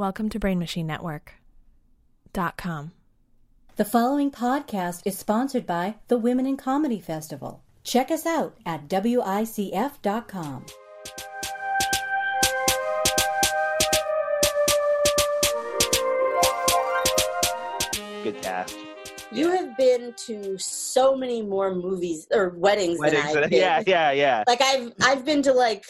Welcome to Brain Machine Network. Dot com. The following podcast is sponsored by the Women in Comedy Festival. Check us out at WICF.com. Good cast. You have been to so many more movies or weddings, Weddings, than I've been. yeah, yeah, yeah. Like I've I've been to like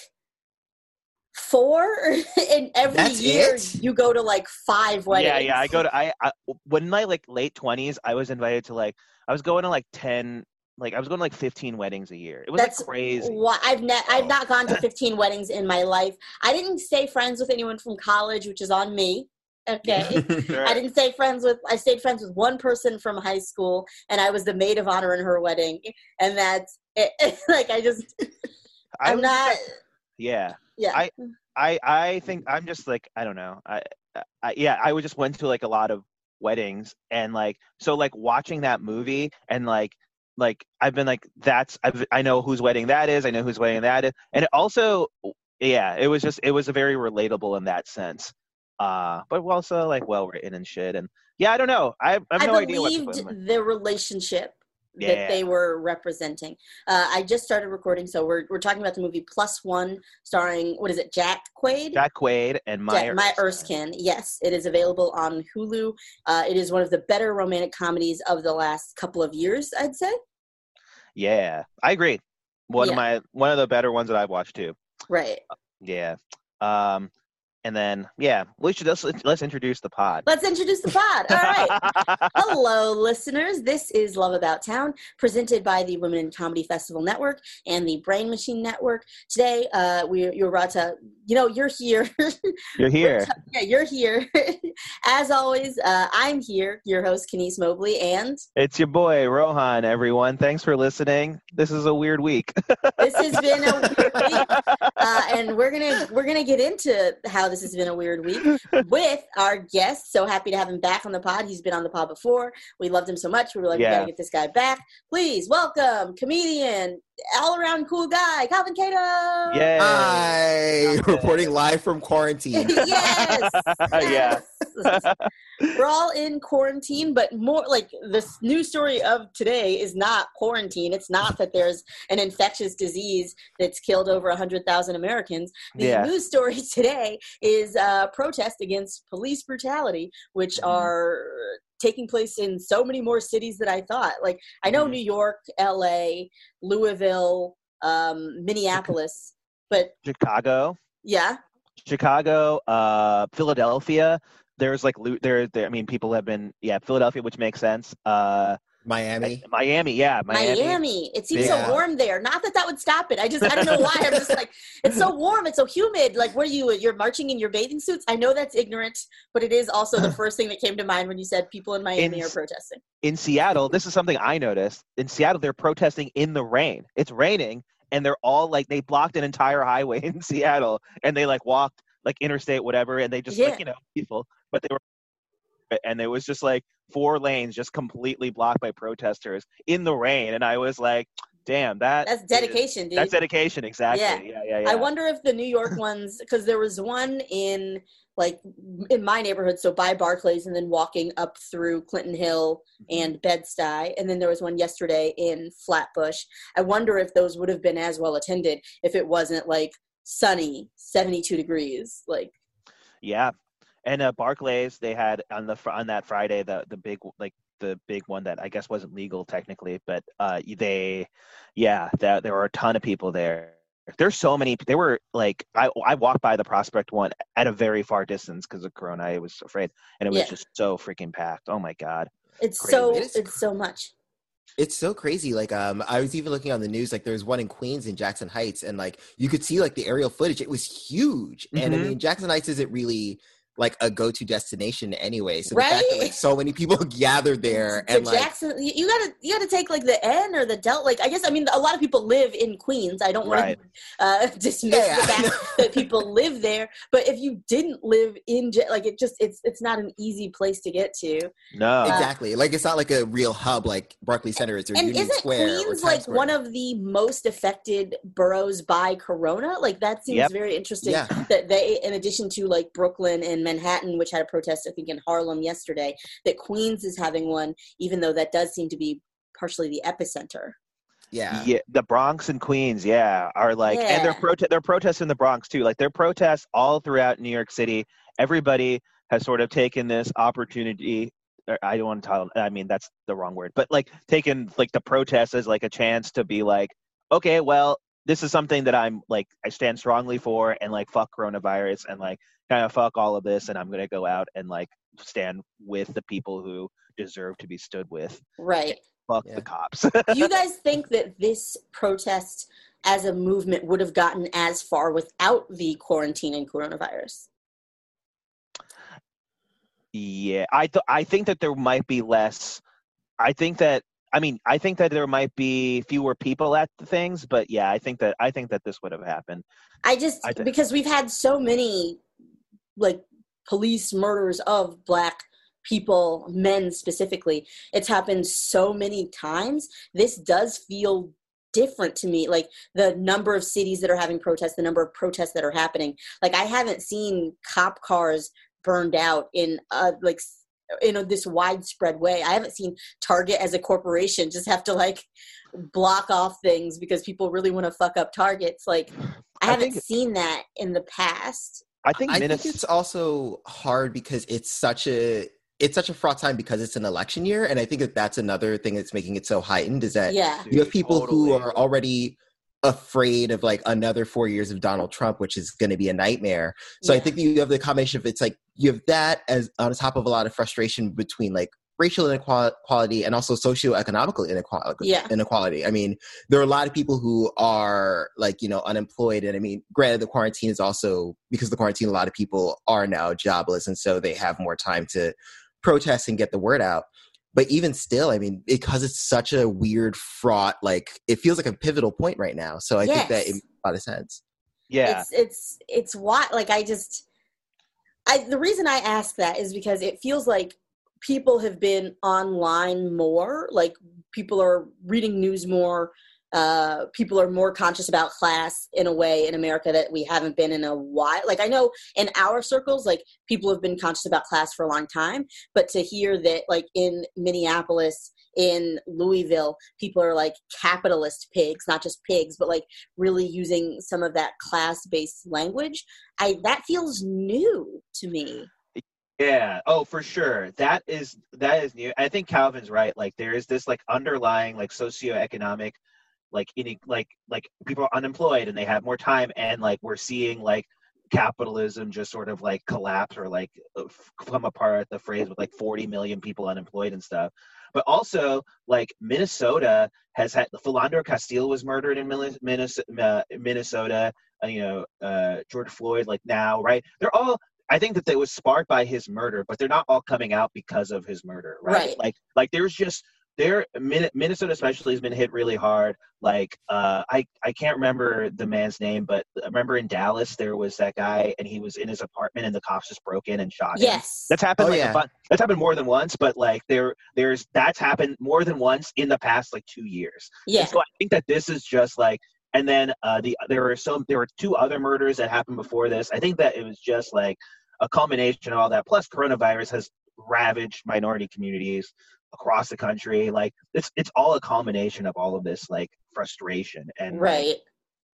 four, and every That's year it? you go to like five weddings. Yeah, yeah. I go to I, I when my like late twenties, I was invited to like I was going to like ten, like I was going to like fifteen weddings a year. It was That's like crazy. Why I've ne- I've oh. not gone to 15 weddings in my life. I didn't stay friends with anyone from college, which is on me. Okay. Sure. I didn't stay friends with I stayed friends with one person from high school and I was the maid of honor in her wedding and that's it. like I just I I'm was- not Yeah, yeah. I- I I think I'm just like I don't know. I, I yeah, I would just went to like a lot of weddings and like so like watching that movie and like like I've been like that's I've, I know whose wedding that is. I know whose wedding that is, and it also yeah, it was just it was a very relatable in that sense. Uh, but also like well written and shit. And yeah, I don't know. I, I have I no idea what to believed put in my- the relationship Yeah. that they were representing. Uh, I just started recording, so we're we're talking about the movie Plus One, starring what is it, Jack Quaid? Jack Quaid and Ja- Maya. Maya Erskine. Yes, it is available on Hulu. Uh, it is one of the better romantic comedies of the last couple of years, I'd say. Yeah, I agree. One Yeah. of my one of the better ones that I've watched too. Right. Yeah. Um, and then yeah, we should let's let's introduce the pod. Let's introduce the pod. All right. Hello, listeners. This is Love About Town, presented by the Women in Comedy Festival Network and the Brain Machine Network. Today, uh, we you're about to, you know, you're here. You're here. yeah, you're here. As always, uh, I'm here, your host, Kenise Mobley, and It's your boy Rohan. Everyone, thanks for listening. This is a weird week. this has been a weird week. Uh, and we're gonna we're gonna get into how this has been a weird week with our guest. So happy to have him back on the pod. He's been on the pod before. We loved him so much. We were like, we gotta get this guy back. Please welcome comedian, all around cool guy, Calvin Cato. Yay! Hi, Okay. reporting live from quarantine. yes. yeah. Yes. We're all in quarantine, but more like this new story of today is not quarantine. It's not that there's an infectious disease that's killed over 100,000 Americans. The Yeah. news story today is uh, protest against police brutality, which Mhm. are taking place in so many more cities than I thought. Like, I know Mhm. New York, LA, Louisville, um, Minneapolis, but Chicago, yeah, Chicago, uh, Philadelphia. There's like there, there. I mean, people have been yeah, Philadelphia, which makes sense. Uh, Miami. Miami, yeah, Miami. Miami. It seems Yeah. so warm there. Not that that would stop it. I just I don't know why. I'm just like it's so warm. It's so humid. Like where are you? You're marching in your bathing suits. I know that's ignorant, but it is also the first thing that came to mind when you said people in Miami In- are protesting. in Seattle, this is something I noticed. In Seattle, they're protesting in the rain. It's raining, and they're all like they blocked an entire highway in Seattle, and they like walked like interstate, whatever, and they just Yeah. like you know people, but they were, and it was just like four lanes just completely blocked by protesters in the rain, and I was like, damn, that That's is- dedication, dude. That's dedication, exactly. Yeah. Yeah, yeah, yeah. I wonder if the New York ones, because there was one in like in my neighborhood, so by Barclays, and then walking up through Clinton Hill Mm-hmm. and Bed Stuy, and then there was one yesterday in Flatbush. I wonder if those would have been as well attended if it wasn't like sunny, seventy-two degrees. Like, Yeah, and uh, Barclays they had on the on that Friday the the big like the big one that I guess wasn't legal technically, but uh they yeah that there were a ton of people there. There's so many. There were like I I walked by the Prospect one at a very far distance because of Corona. I was afraid, and it was Yeah. just so freaking packed. Oh my god. it's Crazy. so It is it's so much. It's so crazy. Like, um, I was even looking on the news. Like, there was one in Queens in Jackson Heights, and like you could see like the aerial footage. It was huge, and I Mhm. mean, Jackson Heights isn't really like a go-to destination anyway. So the fact that Right? like so many people gathered there The and like Jackson, you you gotta you gotta take like the N or the Delta. Like I guess I mean a lot of people live in Queens. I don't want Right. to uh, dismiss Yeah, the fact that people live there, but if you didn't live in like it just it's it's not an easy place to get to. No. exactly like it's not like a real hub like Barclays Center is or and Union isn't Square or Queens like Square. one of the most affected boroughs by Corona? Like that seems Yep. very interesting. Yeah. That they, in addition to like Brooklyn and Manhattan, which had a protest, I think, in Harlem yesterday, that Queens is having one, even though that does seem to be partially the epicenter. Yeah. yeah the bronx and queens yeah are like and they're Yeah. prote- they're protests in the bronx too like they're protests all throughout new york city everybody has sort of taken this opportunity i don't want to tell i mean that's the wrong word but like taking like the protest as like a chance to be like okay well this is something that i'm like i stand strongly for and like fuck coronavirus and like kind of fuck all of this and i'm gonna go out and like stand with the people who deserve to be stood with Right. fuck Yeah. the cops Do you guys think that this protest as a movement would have gotten as far without the quarantine and coronavirus? Yeah, I th- I think that there might be less. I think that I mean I think that there might be fewer people at the things, but yeah, I think that I think that this would have happened. I just I thi- because we've had so many like police murders of black people, men specifically. It's happened so many times. This does feel different to me. Like the number of cities that are having protests, the number of protests that are happening. Like I haven't seen cop cars burned out in uh like s- in a, this widespread way. I haven't seen Target as a corporation just have to like block off things because people really want to fuck up targets. Like I I haven't think- seen that in the past. I think I think it's also hard because it's such a it's such a fraught time because it's an election year, and I think that that's another thing that's making it so heightened is that Yeah. you have people who are already afraid of like another four years of Donald Trump, which is going to be a nightmare. So I think that you have the combination of it's like you have that as on top of a lot of frustration between like racial inequality and also socioeconomical inequality. Yeah. Inequality. I mean, there are a lot of people who are like you know unemployed, and I mean, granted, the quarantine is also because the quarantine, a lot of people are now jobless, and so they have more time to protest and get the word out but even still i mean because it's such a weird fraught like it feels like a pivotal point right now. So i think that it makes a lot of sense. Yeah, It's it's it's what like I just I the reason I ask that is because it feels like people have been online more, like people are reading news more, uh people are more conscious about class in a way in America that we haven't been in a while. Like I know in our circles like people have been conscious about class for a long time, but to hear that like in Minneapolis in Louisville, people are like capitalist pigs, not just pigs, but like really using some of that class-based language. I that feels new to me. yeah. Oh, for sure. That is that is new. I think Calvin's right. Like there is this like underlying like socioeconomic like any like like people are unemployed and they have more time and like we're seeing like capitalism just sort of like collapse or like uh, f- come apart the phrase with like 40 million people unemployed and stuff. But also like minnesota has had philando castile was murdered in uh, minnesota uh, you know uh, george floyd like now right? They're all i think that they was sparked by his murder but they're not all coming out because of his murder right, Right. like like there's just there minnesota especially has been hit really hard like uh i i can't remember the man's name but I remember in dallas there was that guy and he was in his apartment and the cops just broke in and shot him Yes. that's happened Oh, like yeah. a fun, that's happened more than once but like there there's that's happened more than once in the past like two years yeah. and so I think that this is just like, and then uh, the there were some there were two other murders that happened before this. I think that it was just like a culmination of all that. Plus, coronavirus has ravaged minority communities across the country. Like it's it's all a combination of all of this like frustration and right.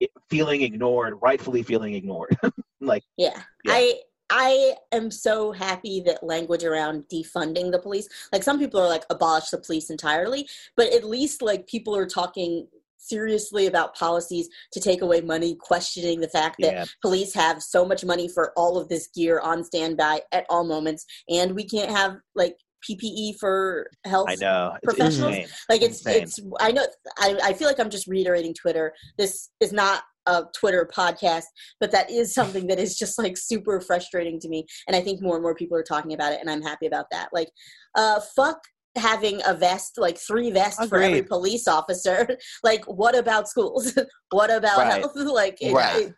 it- feeling ignored, rightfully feeling ignored. like Yeah. Yeah. I I am so happy that language around defunding the police. Like some people are like abolish the police entirely, but at least like people are talking seriously about policies to take away money, questioning the fact that yeah, police have so much money for all of this gear on standby at all moments and we can't have like PPE for health I know Professionals? insane. like it's Insane. it's i know I, I feel like i'm just reiterating twitter this is not a twitter podcast but that is something that is just like super frustrating to me and i think more and more people are talking about it and i'm happy about that like uh fuck having a vest like three vests for every police officer like what about schools what about Right. health like it, Right. it-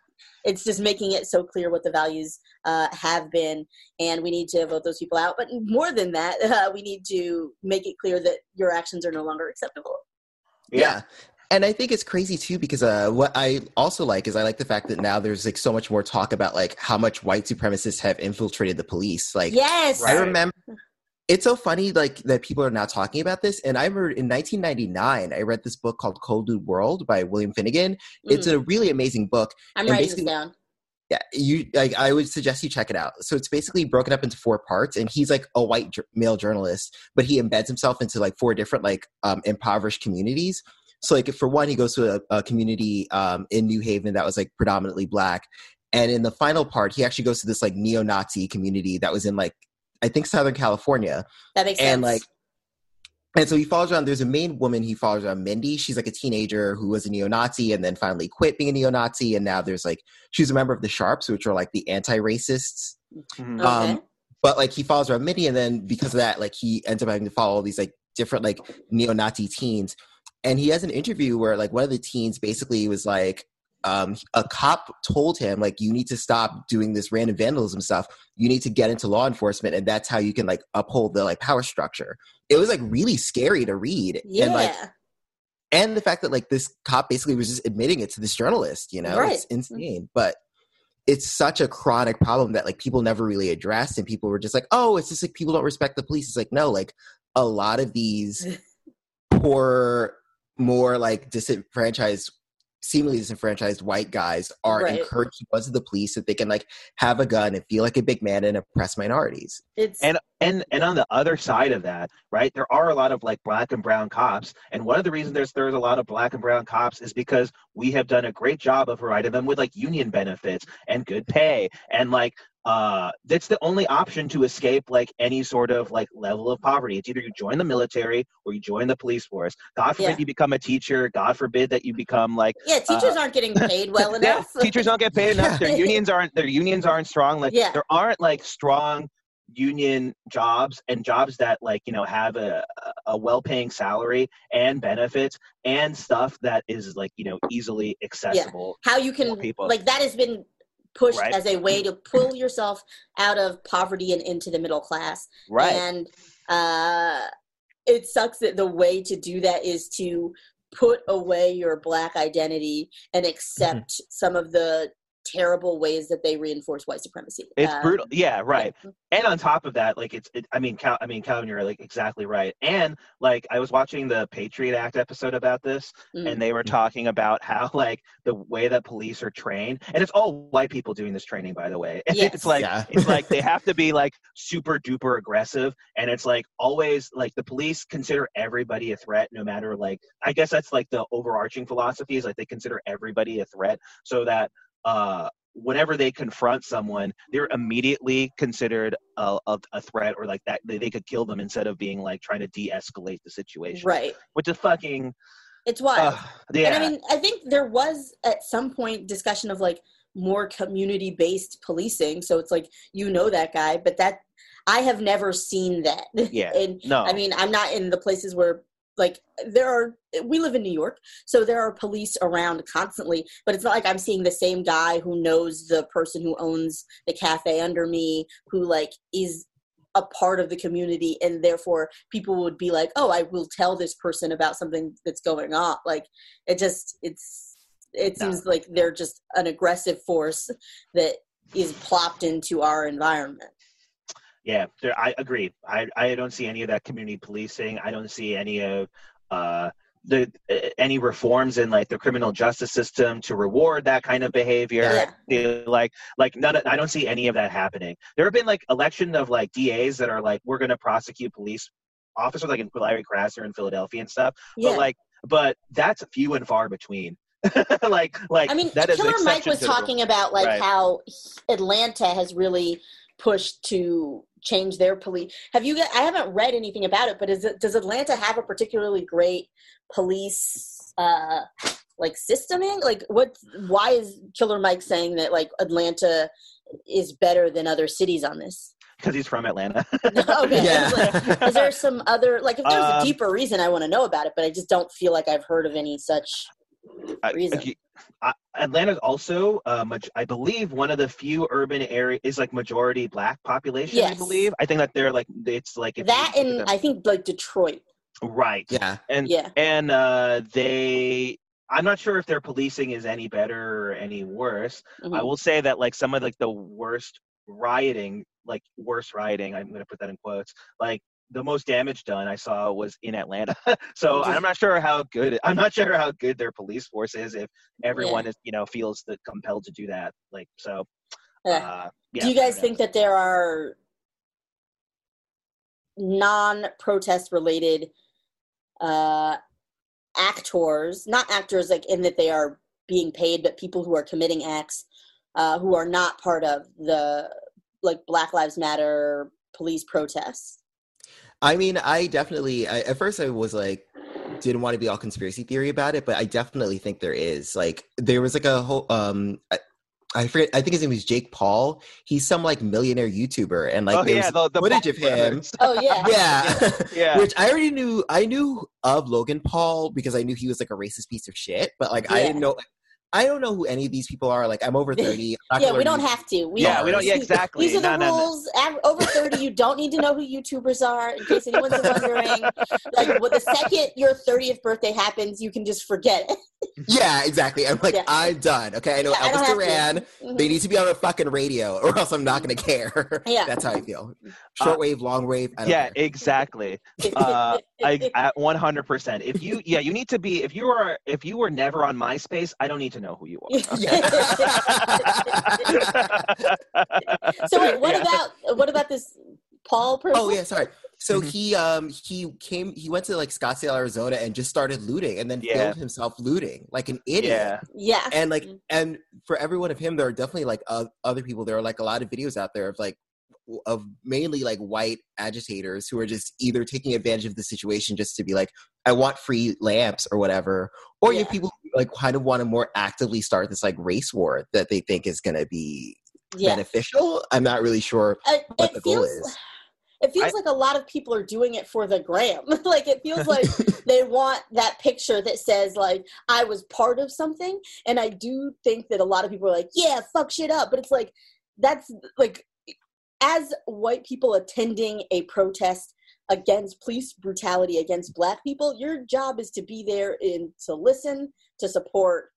it's just making it so clear what the values uh, have been and we need to vote those people out but more than that uh, we need to make it clear that your actions are no longer acceptable yeah. and I think it's crazy too because uh, what I also like is I like the fact that now there's like so much more talk about like how much white supremacists have infiltrated the police. Like, yes, I remember. It's so funny, like that people are now talking about this. And I remember in 1999, I read this book called Cold New World by William Finnegan. It's Mm, a really amazing book. I'm and writing this down. Yeah, you like I would suggest you check it out. So it's basically broken up into four parts, and he's like a white male journalist, but he embeds himself into like four different like um, impoverished communities. So like for one, he goes to a, a community um, in New Haven that was like predominantly black, and in the final part, he actually goes to this like neo-Nazi community that was in like I think Southern California, That makes sense. and like and so he follows around there's a main woman he follows around mindy she's like a teenager who was a neo-nazi and then finally quit being a neo-nazi and now there's like she's a member of the sharps which are like the anti-racists Mhm. okay. um, but like he follows around mindy and then because of that like he ends up having to follow all these like different like neo-nazi teens and he has an interview where like one of the teens basically was like um, a cop told him like you need to stop doing this random vandalism stuff. You need to get into law enforcement and that's how you can like uphold the like power structure. It was like really scary to read yeah. and like and the fact that like this cop basically was just admitting it to this journalist you know? Right. it's insane but it's such a chronic problem that like people never really addressed and people were just like oh it's just like people don't respect the police. It's like no like a lot of these poor more like disenfranchised seemingly disenfranchised white guys are Right. encouraged to go to the police that they can like have a gun and feel like a big man and oppress minorities it's And and and on the other side of that, right, there are a lot of like black and brown cops, and one of the reasons there's there's a lot of black and brown cops is because we have done a great job of providing them with like union benefits and good pay, and like uh that's the only option to escape like any sort of like level of poverty. It's either you join the military or you join the police force. God forbid Yeah. you become a teacher. God forbid that you become like yeah. Teachers aren't getting paid well uh, yeah, enough. teachers don't get paid enough. Their unions aren't. Their unions aren't strong. Like Yeah. there aren't like strong union jobs and jobs that like you know have a a well-paying salary and benefits and stuff that is like you know easily accessible. How you can people. like that has been pushed Right. as a way to pull yourself out of poverty and into the middle class. Right. And uh, it sucks that the way to do that is to put away your black identity and accept Mm-hmm. some of the terrible ways that they reinforce white supremacy. it's Um, brutal. Yeah. Right. yeah. and on top of that like it's it, i mean Cal, i mean calvin you're like exactly right and like i was watching the patriot act episode about this Mm. and they were talking about how like the way that police are trained and it's all white people doing this training by the way Yes. it's like Yeah. it's like they have to be like super duper aggressive and it's like always like the police consider everybody a threat no matter like i guess that's like the overarching philosophy is like they consider everybody a threat so that uh whenever they confront someone they're immediately considered a, a, a threat or like that they, they could kill them instead of being like trying to de-escalate the situation right. which is fucking It's wild. uh, yeah And I mean, I think there was at some point discussion of like more community based policing. So it's like you know that guy, but that I have never seen that. Yeah. and no I mean, I'm not in the places where like there are we live in New York, so there are police around constantly, but it's not like I'm seeing the same guy who knows the person who owns the cafe under me, who like is a part of the community and therefore people would be like, "Oh, I will tell this person about something that's going on." Like it just it's it No. seems like they're just an aggressive force that is plopped into our environment. Yeah, there, I agree. I, I don't see any of that community policing. I don't see any of uh, the any reforms in like the criminal justice system to reward that kind of behavior. Yeah. Like like none. Of, I don't see any of that happening. There have been like election of like DAs that are like we're going to prosecute police officers like in Larry krasner in Philadelphia and stuff. Yeah. But like but that's few and far between. like like I mean, that Killer Mike was to the rule. talking about like Right. how Atlanta has really pushed to change their police. Have you? I haven't read anything about it, but is it, does Atlanta have a particularly great police uh, like systeming? Like, what? Why is Killer Mike saying that like Atlanta is better than other cities on this? because he's from Atlanta. okay. Yeah. Like, is there some other like if there's a Um, deeper reason I want to know about it, but I just don't feel like I've heard of any such. I- reason. okay, I- Atlanta's also, uh, much, I believe, one of the few urban areas is like majority black population. I believe. I think that they're like it's like That and I think like Detroit. right Yeah. and Yeah. and uh they i'm not sure if their policing is any better or any worse i Mhm. will say that like some of like the worst rioting like worst rioting i'm going to put that in quotes like the most damage done i saw was in atlanta so i'm not sure how good i'm not sure how good their police force is if everyone is you know feels that compelled to do that like so Yeah. uh yeah, Do you guys think that there are non-protest related uh, actors, not actors like in that they are being paid, but people who are committing acts uh, who are not part of the like Black Lives Matter police protests? I mean, I definitely. I, at first, I was like, didn't want to be all conspiracy theory about it, but I definitely think there is. Like, there was like a whole. Um, I, I forget. I think his name was Jake Paul. He's some like millionaire YouTuber, and like oh there yeah was the, the footage Paul of him. brothers. Oh yeah, Yeah. yeah Which I already knew. I knew of Logan Paul because I knew he was like a racist piece of shit. But like, I didn't know. I don't know who any of these people are. Like, I'm over thirty. I'm not yeah. We don't have to. We Yeah, we don't- yeah, exactly. These are the No, no, no. rules. Over thirty, you don't need to know who YouTubers are. In case anyone's wondering, like, what the second your thirtieth birthday happens, you can just forget it. Yeah, exactly. I'm like, Yeah. I'm done. Okay, I know Yeah, I don't Elvis have to. Duran. Mhm. They need to be on the fucking radio, or else I'm not gonna care. Yeah. that's how I feel. Shortwave, long wave. I don't yeah care. exactly uh I, at 100% if you yeah you need to be if you are if you were never on myspace i don't need to know who you are so wait, what Yeah. about what about this Paul person? oh yeah, sorry. So Mhm. he um he came he went to like Scottsdale, Arizona, and just started looting, and then Yeah. filmed himself looting like an idiot. yeah yeah, And like, Mhm. and for every one of him, there are definitely like uh, other people. There are like a lot of videos out there of like w- of mainly like white agitators who are just either taking advantage of the situation just to be like, I want free lamps or whatever, or you have people who like kind of want to more actively start this like race war that they think is going to be yeah. beneficial. I'm not really sure Uh, what it the goal feels is. it feels I- like a lot of people are doing it for the gram. like it feels like they want that picture that says like I was part of something, and I do think that a lot of people are like, yeah, fuck shit up, but it's like that's like as white people attending a protest against police brutality against black people your job is to be there and to listen to support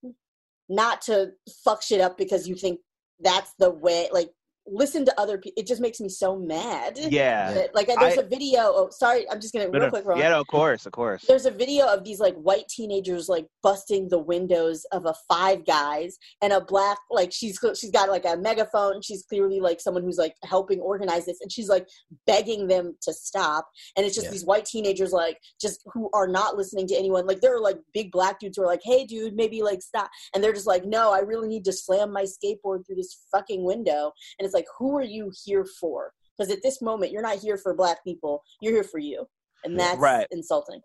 not to fuck shit up because you think that's the way like listen to other people it just makes me so mad yeah. that, like there's I- a video oh sorry i'm just gonna No, real quick Ron. Yeah no, of course of course. There's a video of these like white teenagers like busting the windows of a five guys and a black like she's she's got like a megaphone she's clearly like someone who's like helping organize this and she's like begging them to stop and it's just Yeah. these white teenagers like just who are not listening to anyone like there are like big black dudes who are like hey dude maybe like stop and they're just like no i really need to slam my skateboard through this fucking window and it's like who are you here for because at this moment you're not here for black people you're here for you and that's Right. insulting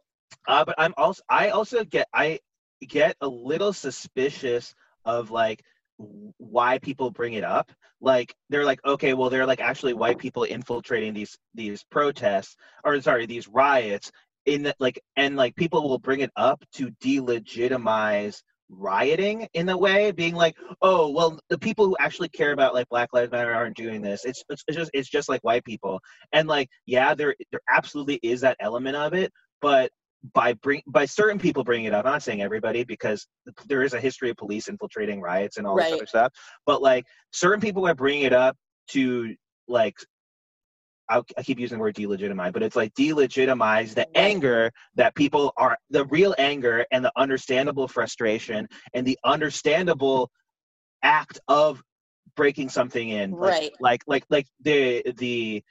Uh, but I'm also I also get I get a little suspicious of like why people bring it up. Like they're like, okay, well they're like actually white people infiltrating these these protests or sorry these riots in the, like and like people will bring it up to delegitimize rioting in a way being like oh well the people who actually care about like black lives matter aren't doing this it's, it's, it's just it's just like white people and like yeah there there absolutely is that element of it but by bring by certain people bringing it up i'm not saying everybody because there is a history of police infiltrating riots and all this Right. other stuff but like certain people are bringing it up to like I'll, I keep using the word delegitimize, but it's like delegitimize the anger that people are, the real anger and the understandable frustration and the understandable act of breaking something in. Like, Right. Like, like, like the, the,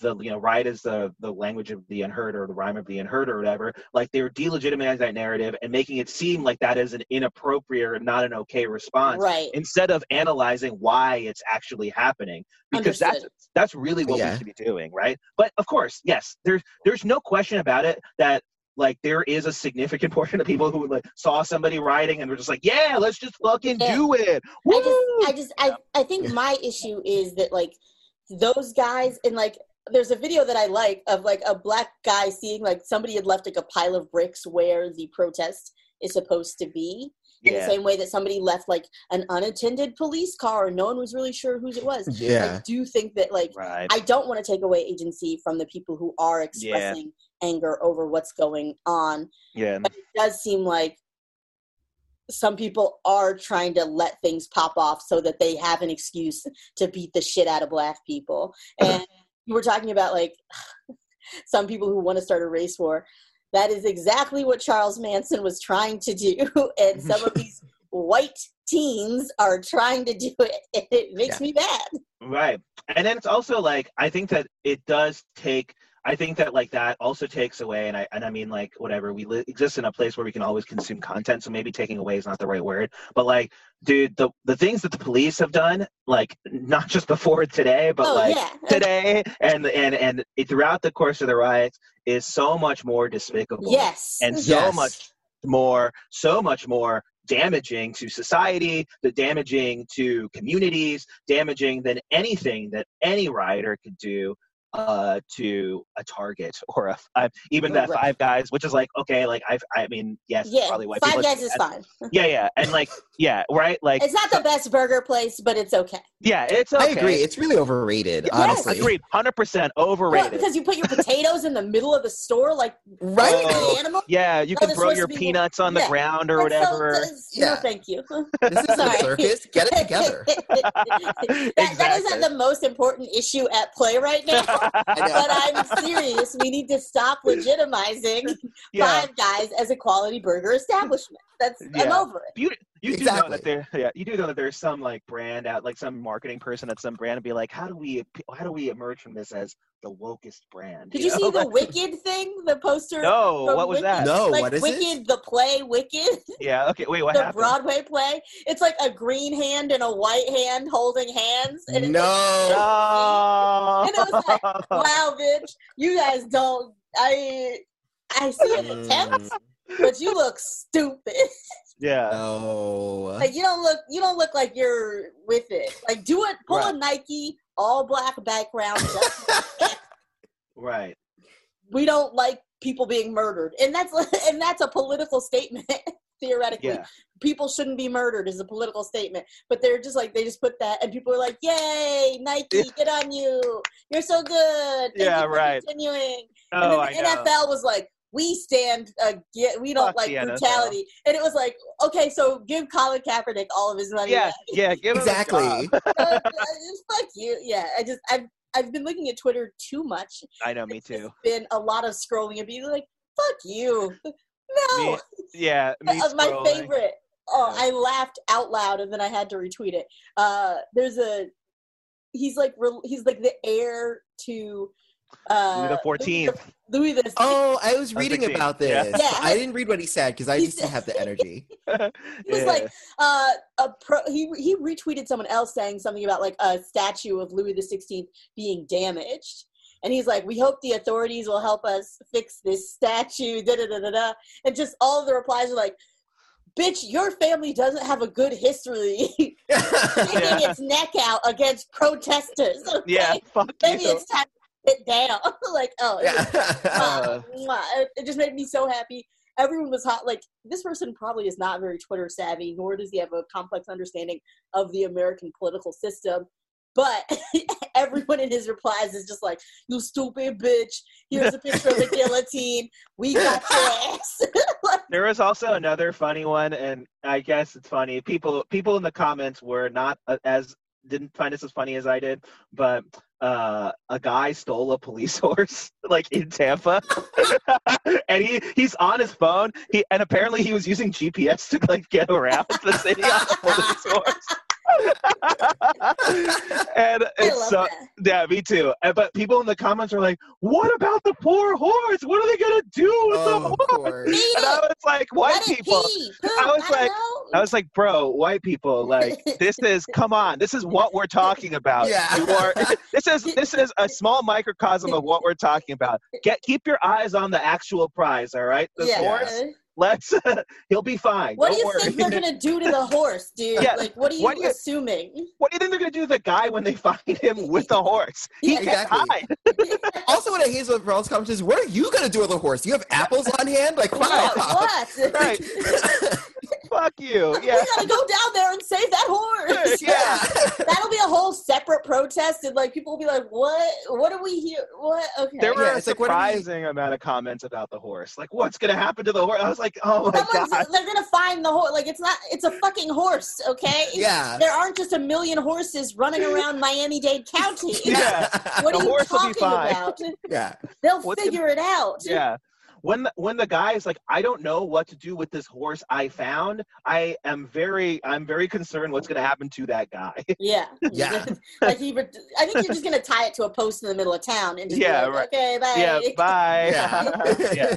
the you know right is the the language of the unheard or the rhyme of the unheard or whatever like they were delegitimizing that narrative and making it seem like that is an inappropriate or not an okay response Right. instead of analyzing why it's actually happening because that's Understood. that's really what Yeah. we should be doing right but of course yes there's there's no question about it that like there is a significant portion of people who like saw somebody riding and were just like yeah let's just fucking Yeah. do it I just, I just, I, I think my issue is that like those guys and like there's a video that I like of like a black guy seeing like somebody had left like a pile of bricks where the protest is supposed to be, in the same way that somebody left like an unattended police car and no one was really sure whose it was. Yeah. I do think that like Right. I don't want to take away agency from the people who are expressing anger over what's going on. yeah. But It does seem like some people are trying to let things pop off so that they have an excuse to beat the shit out of black people. And you were talking about like some people who want to start a race war. That is exactly what Charles Manson was trying to do. And some of these white teens are trying to do it. And it makes me mad. Right. And then it's also like I think that it does take I think that like that also takes away and I and I mean like whatever we li- exist in a place where we can always consume content so maybe taking away is not the right word but like dude the the things that the police have done like not just before today but oh, like yeah. today and and and throughout the course of the riots is so much more despicable Yes. and so Yes. much more so much more damaging to society the damaging to communities damaging than anything that any rioter could do uh to a target or a I, even that Right. five guys which is like okay like i i mean yes yeah. probably white Five people Guys is fine. yeah yeah and like yeah right like It's not the best burger place, but it's okay. yeah it's okay I agree. It's really overrated, Yes. honestly. agreed 100% Well, overrated because you put your potatoes in the middle of the store, like Right? Oh. animal. yeah you No, can throw your peanuts on the yeah. ground or That's whatever that's- Yeah. No, thank you. This is the Sorry. circus. Get it together. that, that is Exactly. not the most important issue at play right now. But I'm serious. We need to stop legitimizing yeah Five Guys as a quality burger establishment. That's I'm over it. you you do know that there yeah you do know that there's some like brand out like some marketing person at some brand and be like how do we how do we emerge from this as the wokest brand Did you know? see the Wicked thing? The poster. no what was Wicked? that No, like what is Wicked, it? the play Wicked, yeah okay wait what the happened Broadway play. It's like a green hand and a white hand holding hands, and it's No. no And it was like, wow, bitch, you guys don't. I I see an attempt, but you look stupid. yeah No. Like you don't look you don't look like you're with it. Like do it, pull a Nike all black background. right we don't like people being murdered, and that's and that's a political statement. Theoretically, yeah people shouldn't be murdered is a political statement, but they're just like they just put that, and people are like, "Yay, Nike, Yeah. get on you! You're so good." Thank Yeah, you for right. Continuing. oh i and then oh, know the NFL was like, we stand, uh, get, we don't Fuck like the NFL. brutality. And it was like, okay, so give Colin Kaepernick all of his money. yeah back. yeah give him a Exactly. job. Uh, fuck you. Yeah, I just, I've, I've been looking at Twitter too much. i know me It's too been a lot of scrolling and being like, fuck you. No. Me- yeah me my scrolling. favorite. Oh, Yeah. I laughed out loud and then I had to retweet it. Uh, there's a, he's like, rel- he's like the heir to, uh, Louis the 14th. Louis the Oh, I was reading 16. about this. Yeah. I didn't read what he said because I just didn't have the energy. He was like, uh, a pro. He he retweeted someone else saying something about like a statue of Louis the Sixteenth being damaged, and he's like, "We hope the authorities will help us fix this statue." Da da da da da. And just all of the replies are like, "Bitch, your family doesn't have a good history sticking Yeah. its neck out against protesters." Okay? yeah fuck maybe you it's time to sit down. like, oh, it was yeah. Uh, It, it just made me so happy. Everyone was hot. Like this person probably is not very Twitter savvy, nor does he have a complex understanding of the American political system. But everyone in his replies is just like, "You stupid bitch! Here's a picture of the guillotine. We got your ass." Like, There was also another funny one, and I guess it's funny. People people in the comments were not as didn't find this as funny as I did, but uh, a guy stole a police horse like in Tampa, and he he's on his phone. He and apparently he was using GPS to like get around the city on a police horse. And I it's love so that. yeah, me too. And, but people in the comments are like, "What about the poor horse? What are they gonna do with Oh, the horse?" And I was like, "White Let people." I was don't like- know. I was like, "Bro, white people, like this is come on, this is what we're talking about. Yeah. You are, this is this is a small microcosm of what we're talking about. Get keep your eyes on the actual prize, all right? This yeah. horse, let's he'll be fine. What do Don't you worry. think they're gonna do to the horse, dude? Yeah. Like, what are you What do you- assuming? what do you think they're gonna do to the guy when they find him with the horse? He Yeah, can't exactly. hide. Also, what I hate about Rawls' comments is, what are you going to do with a horse? You have apples on hand? Like, fuck Yeah, what? Right. Fuck you. Yeah. We gotta go down there and save that horse. Yeah. That'll be a whole separate protest, and like people will be like, "What? What are we here? What? Okay." There were Yeah, a it's like, we- surprising amount of comments about the horse. Like, what's gonna happen to the horse? I was like, oh my Someone's, god. they're gonna find the horse. Like it's not. It's a fucking horse. Okay. Yeah. There aren't just a million horses running around Miami-Dade County. Yeah. What The are you horse will be talking fine. about? yeah. They'll What's figure it out. Yeah. When the, when the guy is like, I don't know what to do with this horse I found. I am very I'm very concerned what's gonna happen to that guy. Yeah. Yeah. like he, would- I think you're just gonna tie it to a post in the middle of town and just Yeah, be like, right. okay, bye. yeah. Bye. Yeah. Yeah.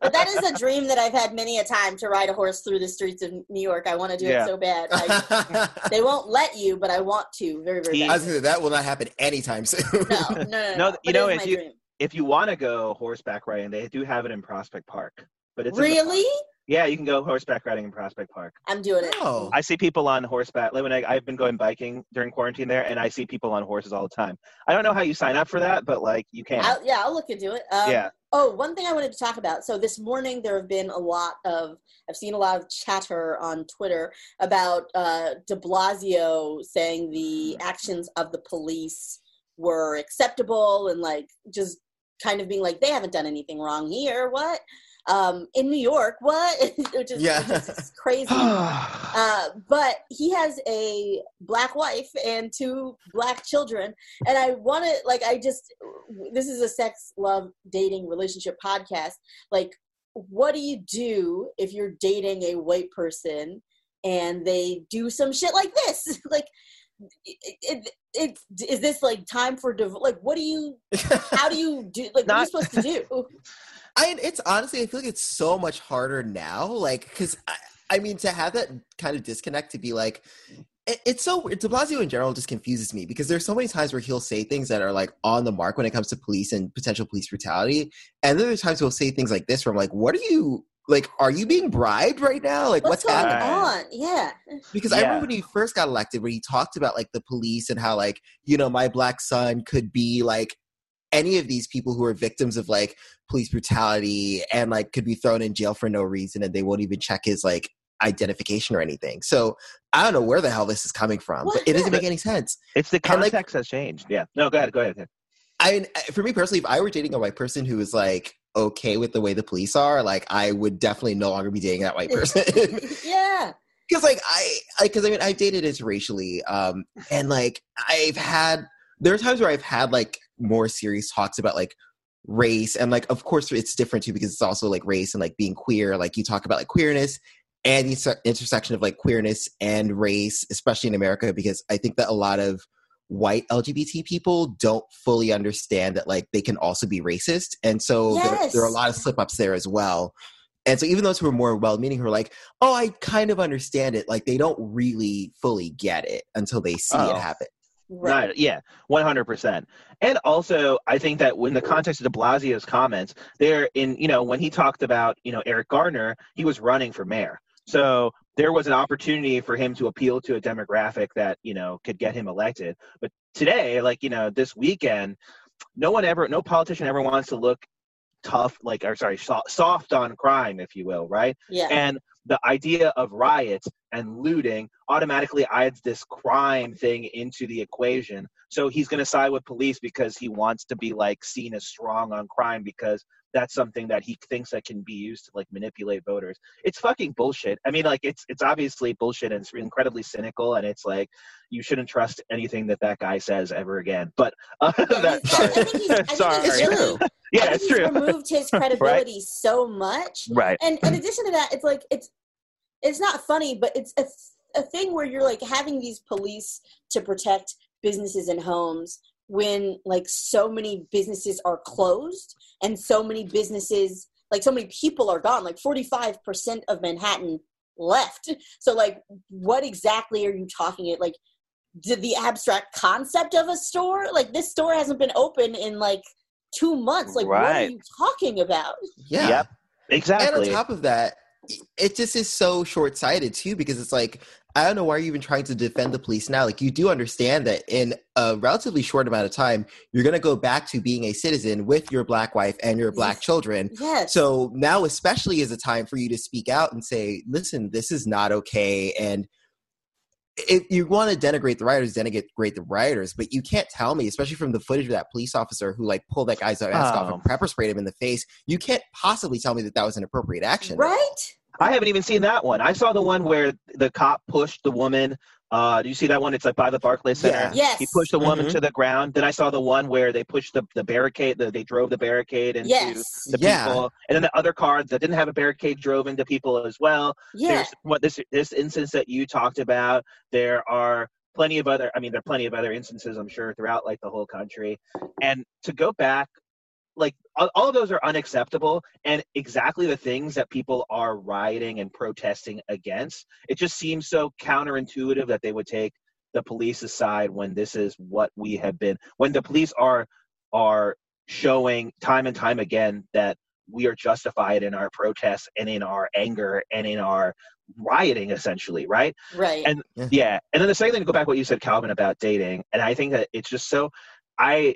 But that is a dream that I've had many a time to ride a horse through the streets of New York. I want to do Yeah. it so bad. I, they won't let you, but I want to very, very He- I bad. was gonna say that will not happen anytime soon. No, no, no, no. No, But you it know, is if my you- dream. If you want to go horseback riding, they do have it in Prospect Park. But it's really, yeah, you can go horseback riding in Prospect Park. I'm doing it. Oh. I see people on horseback. Like when I, I've been going biking during quarantine there, and I see people on horses all the time. I don't know how you sign up for that, but like you can. I'll, yeah, I'll look into it. Um, yeah. Oh, one thing I wanted to talk about. So this morning there have been a lot of I've seen a lot of chatter on Twitter about uh, De Blasio saying the actions of the police were acceptable and like just kind of being like they haven't done anything wrong here. What? Um, in New York, what? which is, Yeah. which is crazy. Uh, but he has a black wife and two black children, and I want to like I just this is a sex, love, dating, relationship podcast. Like, what do you do if you're dating a white person and they do some shit like this? like, it, it, it is this like time for div- like what do you how do you do like Not- what are you supposed to do? I it's honestly I feel like it's so much harder now, like because I, I mean to have that kind of disconnect to be like it's so De Blasio in general just confuses me because there's so many times where he'll say things that are like on the mark when it comes to police and potential police brutality, and then there's times he'll say things like this where I'm like, what are you like? Are you being bribed right now? Like What's, what's, going happening? on? Yeah. Because I remember when he first got elected, where he talked about like the police and how like you know my black son could be like any of these people who are victims of like police brutality and like could be thrown in jail for no reason and they won't even check his like identification or anything. So I don't know where the hell this is coming from, but it doesn't make any sense. It's the And, like- context has changed. Yeah. No, go ahead. Go ahead. I mean, for me personally, if I were dating a white person who was like okay with the way the police are, like I would definitely no longer be dating that white person. yeah. because like I, because I, mean I've dated interracially, um, and like I've had there are times where I've had like more serious talks about like race, and like of course it's different too because it's also like race and like being queer. Like you talk about like queerness and the inter- intersection of like queerness and race, especially in America, because I think that a lot of white LGBT people don't fully understand that like they can also be racist, and so there, Yes. there are a lot of slip ups there as well. And so even those who are more well meaning who are like, oh, I kind of understand it, like they don't really fully get it until they see Oh. it happen. Right. Right. Yeah. One hundred percent. And also, I think that when the context of De Blasio's comments, there in you know when he talked about you know Eric Garner, he was running for mayor, so there was an opportunity for him to appeal to a demographic that you know could get him elected. But today, like you know, this weekend, no one ever, no politician ever wants to look tough, like or sorry, soft on crime, if you will, right? Yeah. and the idea of riots and looting automatically adds this crime thing into the equation so he's going to side with police because he wants to be like seen as strong on crime because that's something that he thinks that can be used to like manipulate voters it's fucking bullshit i mean like it's it's obviously bullshit and it's incredibly cynical and it's like you shouldn't trust anything that that guy says ever again but uh, Yeah, that, sorry. think he's, Sorry. really, yeah I it's true removed his credibility so much. right And in addition to that, it's like it's it's not funny, but it's a, a thing where you're like having these police to protect businesses and homes when like so many businesses are closed and so many businesses like so many people are gone like 45% of manhattan left. So like what exactly are you talking it like did the abstract concept of a store? Like this store hasn't been open in like two months. Like what are you talking about? Yeah. Yep. And on top of that, it just is so short-sighted too because it's like i don't know why you're even trying to defend the police now like you do understand that in a relatively short amount of time you're going to go back to being a citizen with your black wife and your black children Yes. so now especially is a time for you to speak out and say listen this is not okay and if you want to denigrate the rioters denigrate the rioters but you can't tell me especially from the footage of that police officer who like pulled that guy's mask off Oh. and pepper sprayed him in the face you can't possibly tell me that that was an appropriate action right? I haven't even seen that one. I saw the one where the cop pushed the woman. Uh, do you see that one? It's like by the Barclays Center. Yeah. Yes. He pushed the woman Mhm. to the ground. Then I saw the one where they pushed the, the barricade. The, they drove the barricade into Yes. the Yeah. people, and then the other car that didn't have a barricade drove into people as well. Yeah. There's what this this instance that you talked about. There are plenty of other. I mean, there are plenty of other instances. I'm sure throughout like the whole country. And to go back, like all, all of those are unacceptable and exactly the things that people are rioting and protesting against. It just seems so counterintuitive that they would take the police aside when this is what we have been. When the police are are showing time and time again that we are justified in our protests and in our anger and in our rioting essentially right right. and Yeah. yeah and then the second thing to go back to what you said calvin about dating and i think that it's just so i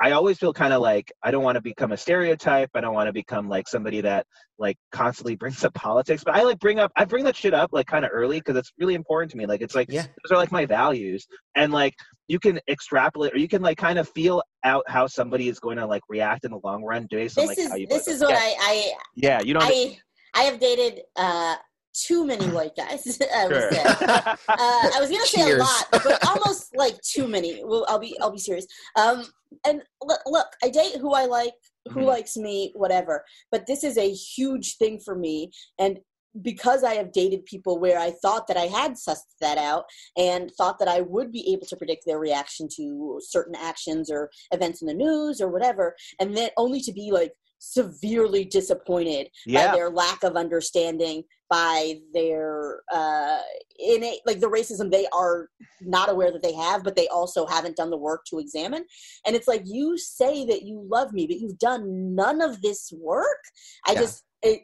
i always feel kind of like i don't want to become a stereotype i don't want to become like somebody that like constantly brings up politics but i like bring up i bring that shit up like kind of early because it's really important to me like it's like Yeah. those are like my values and like you can extrapolate or you can like kind of feel out how somebody is going to like react in the long run based on this like is how you this is what yeah, I I yeah you don't I I have dated uh too many white guys. I Sure. say. Uh, I was gonna say a lot, but almost like too many. Well, I'll be I'll be serious. Um, and look, look, I date who I like, who Mhm. likes me, whatever. But this is a huge thing for me, and because I have dated people where I thought that I had sussed that out and thought that I would be able to predict their reaction to certain actions or events in the news or whatever, and then only to be like severely disappointed yeah. by their lack of understanding by their uh innate like the racism they are not aware that they have but they also haven't done the work to examine. And it's like you say that you love me but you've done none of this work. I Yeah. just it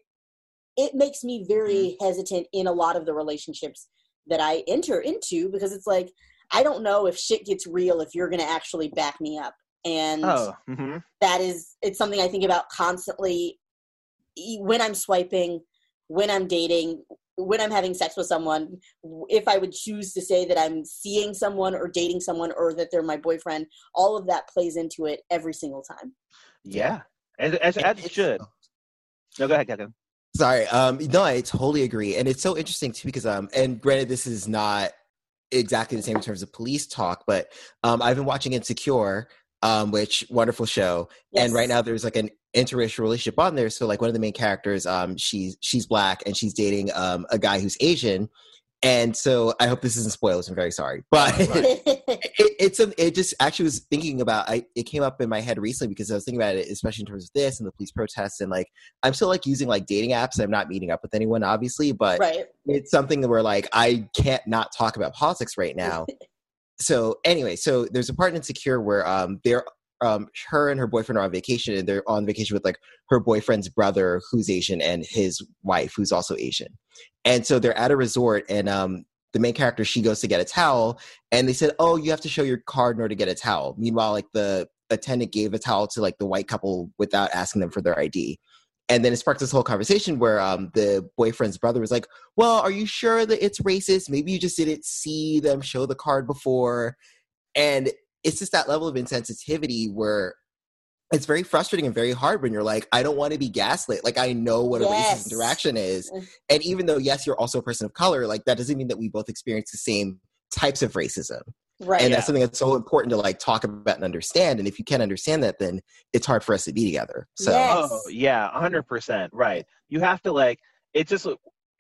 it makes me very hesitant in a lot of the relationships that i enter into because it's like i don't know if shit gets real if you're gonna actually back me up and oh hmm that is it's something i think about constantly. When i'm swiping when i'm dating when i'm having sex with someone if i would choose to say that i'm seeing someone or dating someone or that they're my boyfriend all of that plays into it every single time. Yeah. As, as, as it should. no go ahead Kevin. Sorry. Um, no, I totally agree, and it's so interesting too because um, and granted, this is not exactly the same in terms of police talk, but um, I've been watching Insecure, um, which wonderful show, and right now there's like an interracial relationship on there. So like one of the main characters, um, she's she's black and she's dating um a guy who's Asian, and so I hope this isn't spoilers. I'm very sorry, but. it, it's a, it just actually was thinking about I it came up in my head recently because I was thinking about it especially in terms of this and the police protests and like I'm still like using like dating apps. I'm not meeting up with anyone obviously but right. it's something where like I can't not talk about politics right now so anyway so there's a part in Secure where um they're um her and her boyfriend are on vacation and they're on vacation with like her boyfriend's brother who's Asian and his wife who's also Asian. And so they're at a resort and um the main character she goes to get a towel and they said oh you have to show your card in order to get a towel. Meanwhile like the attendant gave a towel to like the white couple without asking them for their id and then it sparked this whole conversation where um, the boyfriend's brother was like well are you sure that it's racist? Maybe you just didn't see them show the card before. And it's just that level of insensitivity where it's very frustrating and very hard when you're like i don't want to be gaslit. Like i know what a Yes. racist interaction is. Mm. and even though yes you're also a person of color like that doesn't mean that we both experience the same types of racism right and Yeah. that's something that's so important to like talk about and understand and if you can't understand that then it's hard for us to be together so Yes. Oh yeah, hundred percent right. You have to like it's just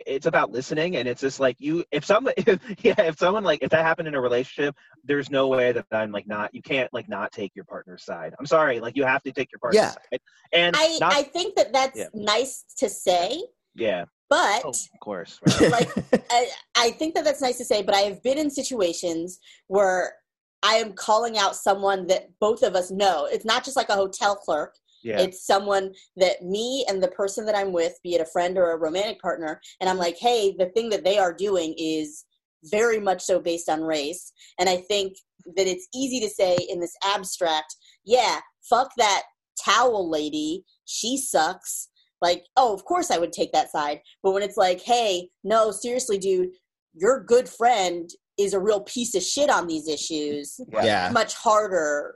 it's about listening and it's just like you if someone if, yeah if someone like if that happened in a relationship there's no way that i'm like not you can't like not take your partner's side i'm sorry like you have to take your partner's Yeah. side and I, not I think that that's Yeah. nice to say yeah but oh, of course right. like I, I think that that's nice to say but i have been in situations where i am calling out someone that both of us know it's not just like a hotel clerk Yeah. It's someone that me and the person that I'm with, be it a friend or a romantic partner, and I'm like, hey, the thing that they are doing is very much so based on race. And I think that it's easy to say in this abstract, yeah, fuck that towel lady, she sucks. Like, oh, of course I would take that side. But when it's like, hey, no, seriously, dude, your good friend is a real piece of shit on these issues Yeah. Yeah. much harder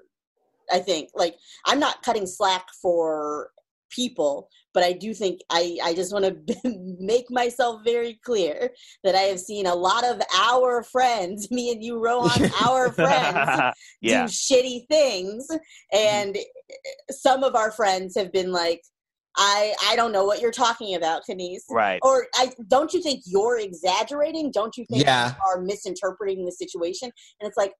i think like i'm not cutting slack for people but i do think i i just want to make myself very clear that i have seen a lot of our friends me and you rohan our friends yeah. do shitty things and some of our friends have been like i i don't know what you're talking about Kenise. Right. or i don't you think you're exaggerating don't you think Yeah. you are misinterpreting the situation and it's like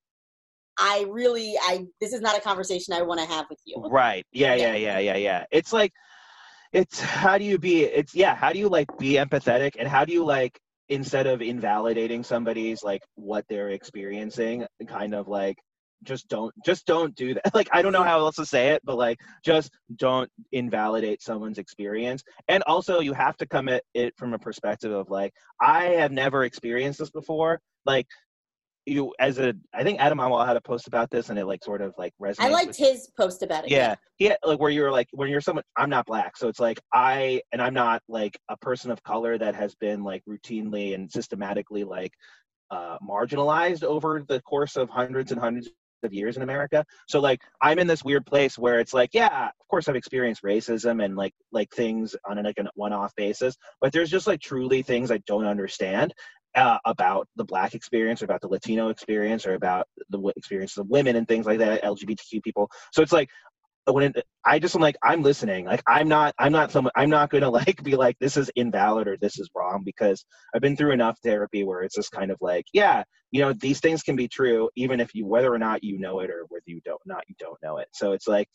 i really i this is not a conversation i want to have with you Right. Yeah, yeah, yeah, yeah, yeah. It's like it's how do you be it's yeah, how do you like be empathetic and how do you like instead of invalidating somebody's like what they're experiencing, kind of like just don't just don't do that. Like I don't know how else to say it, but like just don't invalidate someone's experience. And also you have to come at it from a perspective of like I have never experienced this before. Like you as a I think Adam Amal had a post about this and it like sort of like resonates. i liked with his post about it yeah yeah like where you're like when you're someone i'm not black so it's like i and i'm not like a person of color that has been like routinely and systematically like uh marginalized over the course of hundreds and hundreds of years in america. So like i'm in this weird place where it's like yeah of course i've experienced racism and like like things on a, like a one-off basis but there's just like truly things i don't understand uh, about the black experience or about the latino experience or about the experiences of women and things like that lgbtq people. So it's like when it, I just am like I'm listening. Like I'm not I'm not someone I'm not gonna like be like this is invalid or this is wrong because I've been through enough therapy where it's just kind of like yeah you know these things can be true even if you whether or not you know it or whether you don't not you don't know it. So it's like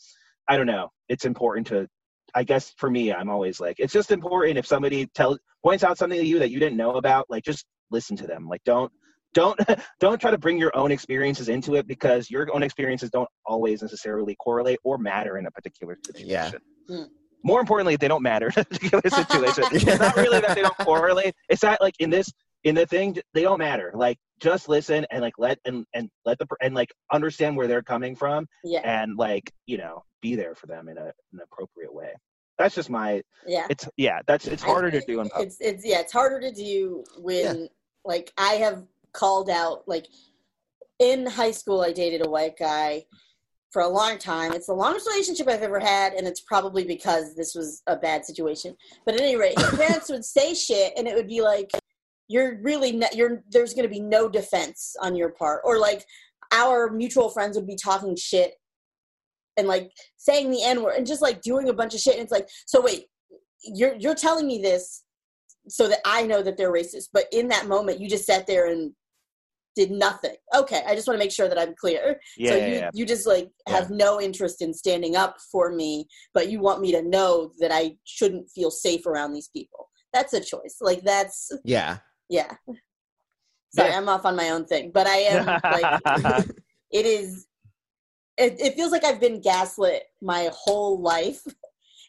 I don't know. It's important to I guess for me I'm always like it's just important if somebody tells points out something to you that you didn't know about like just listen to them. Like don't don't don't try to bring your own experiences into it because your own experiences don't always necessarily correlate or matter in a particular situation. Yeah. Hmm. More importantly, they don't matter in a particular situation. it's not really that they don't correlate. It's that like in this in the thing they don't matter. Like just listen and like let and and let the and like understand where they're coming from yeah and like you know be there for them in a an appropriate way. That's just my. yeah It's yeah. That's it's harder to do in public. it's it's yeah it's harder to do when like i have called out like in high school i dated a white guy for a long time. It's the longest relationship i've ever had and it's probably because this was a bad situation. But at any rate his parents would say shit and it would be like you're really ne- you're there's going to be no defense on your part. Or like our mutual friends would be talking shit and like saying the n word and just like doing a bunch of shit and it's like so wait you're you're telling me this so that I know that they're racist. But in that moment, you just sat there and did nothing. Okay, I just want to make sure that I'm clear. Yeah, so you yeah. you just like have no interest in standing up for me, but you want me to know that I shouldn't feel safe around these people. That's a choice. Like that's Yeah. yeah. Sorry, Yeah. I'm off on my own thing, but I am like it is. It, it feels like I've been gaslit my whole life.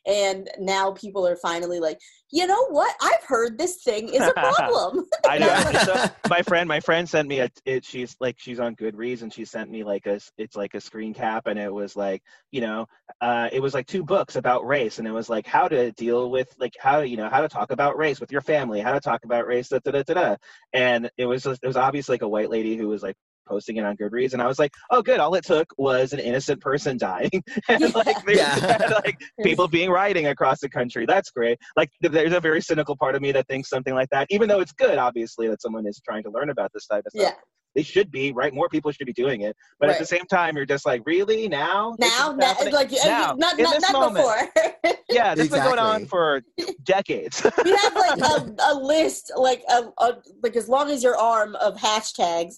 And now people are finally like, you know what? I've heard this thing is a problem. I know. So my friend, my friend sent me a. It, she's like, she's on Goodreads, and she sent me like a. It's like a screen cap, and it was like, you know, uh, it was like two books about race, and it was like how to deal with like how you know how to talk about race with your family, how to talk about race, da da da da. da. And it was just, it was obviously like a white lady who was like posting it on Goodreads, and I was like, oh, good. All it took was an innocent person dying, and Yeah. like, there's, Yeah. like people being rioting across the country. That's great. Like th- there's a very cynical part of me that thinks something like that, even though it's good, obviously, that someone is trying to learn about this type of stuff. yeah. They should be, right? More people should be doing it. But at the same time, you're just like, really? Now? Now, now like uh, Now, not not, this not moment. before. Yeah, this has been going on for decades. you have like a, a list, like a, a like as long as your arm of hashtags.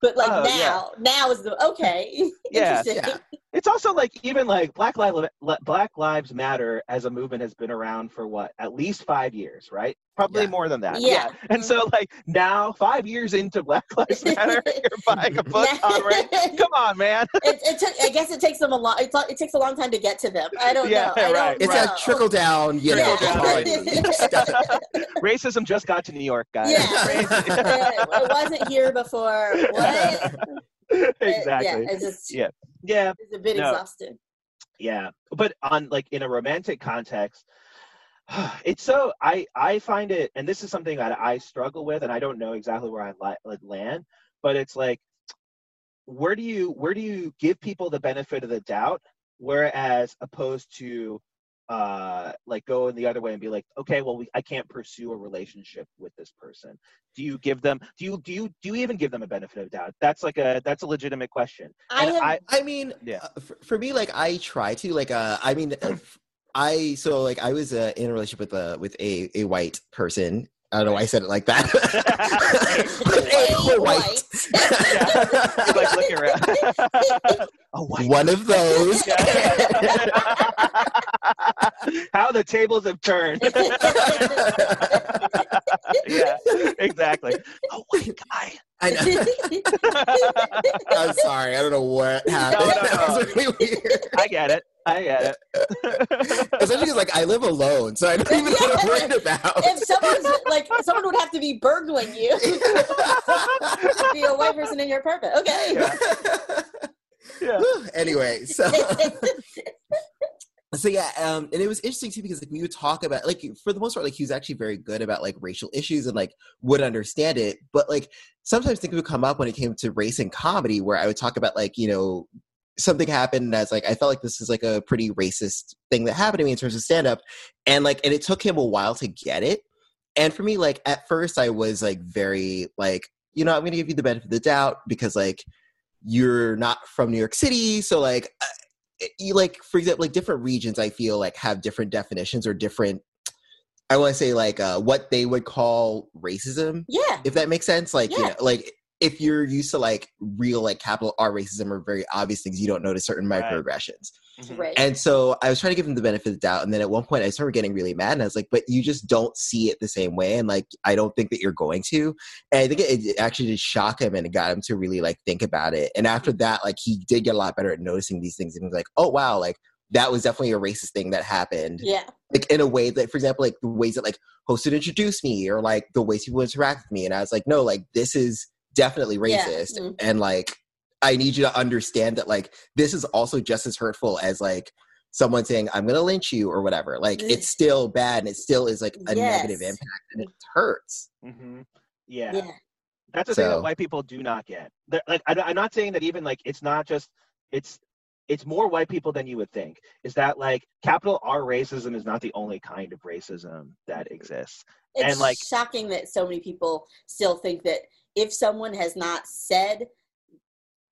But like Oh, now, now is the okay. Yeah, Interesting. yeah. it's also like even like Black Lives Black Lives Matter as a movement has been around for what at least five years, right? Probably Yeah. more than that. Yeah. And so, like now, five years into Black Lives Matter, you're buying a book on race. Come on, man. it, it took, I guess it takes them a long. It, it takes a long time to get to them. I don't Yeah, know. I don't right, It's know. a trickle down, you know. Trickle down. Racism just got to New York, guys. Yeah. Crazy. it wasn't here before. What? It- exactly. yeah, it's just Yeah. Yeah. it's a bit No. exhausting. yeah but on like in a romantic context it's so i i find it and this is something that i struggle with and i don't know exactly where i li- land but it's like where do you where do you give people the benefit of the doubt whereas opposed to uh like go in the other way and be like okay well we, i can't pursue a relationship with this person do you give them do you do you do you even give them a benefit of doubt that's like a that's a legitimate question I have. I- I mean, Yeah. uh, for, for me, like I try to like uh, I mean, uh, I so like I was uh, in a relationship with a with a a white person. I don't know why I said it like that. A a white. Yeah. Like looking around. a white One of those. How the tables have turned. yeah, exactly. A white guy. I know. I'm sorry. I don't know what happened. No, no, That was really weird. I get it. I get it. Especially because like I live alone, so I don't even know what I'm worried about. if someone's like, someone would have to be burgling you to be a white person in your apartment. Okay. Yeah. Yeah. Anyway, so so yeah, um, and it was interesting too because like we would talk about like for the most part, like he was actually very good about like racial issues and like would understand it, but like sometimes things would come up when it came to race and comedy where I would talk about like you know something happened as like I felt like this is like a pretty racist thing that happened to me in terms of stand up, and like and it took him a while to get it, and for me like at first I was like very like you know I'm gonna give you the benefit of the doubt because like you're not from New York City, so like uh, you like for example like different regions i feel like have different definitions or different i want to say like uh what they would call racism Yeah. if that makes sense like you Yeah. know like if you're used to like real like capital r racism or very obvious things you don't notice certain Right. microaggressions Mhm. Right. and so i was trying to give them the benefit of the doubt and then at one point i started getting really mad and i was like but you just don't see it the same way and like i don't think that you're going to and i think it, it actually did shock him and it got him to really like think about it and after that like he did get a lot better at noticing these things and he was like oh wow like that was definitely a racist thing that happened yeah. like in a way that for example like the ways that like hosted introduced me or like the ways people interact with me and i was like no like this is definitely Yeah. racist Mm. and like i need you to understand that like this is also just as hurtful as like someone saying i'm gonna lynch you or whatever like it's still bad and it still is like a negative impact and it hurts Mhm. Yeah. Yeah. That's the thing that white people do not get. They're- like I, I'm not saying that even like it's not just it's it's more white people than you would think. Is that like capital R racism is not the only kind of racism that exists. It's And, like- shocking that so many people still think that if someone has not said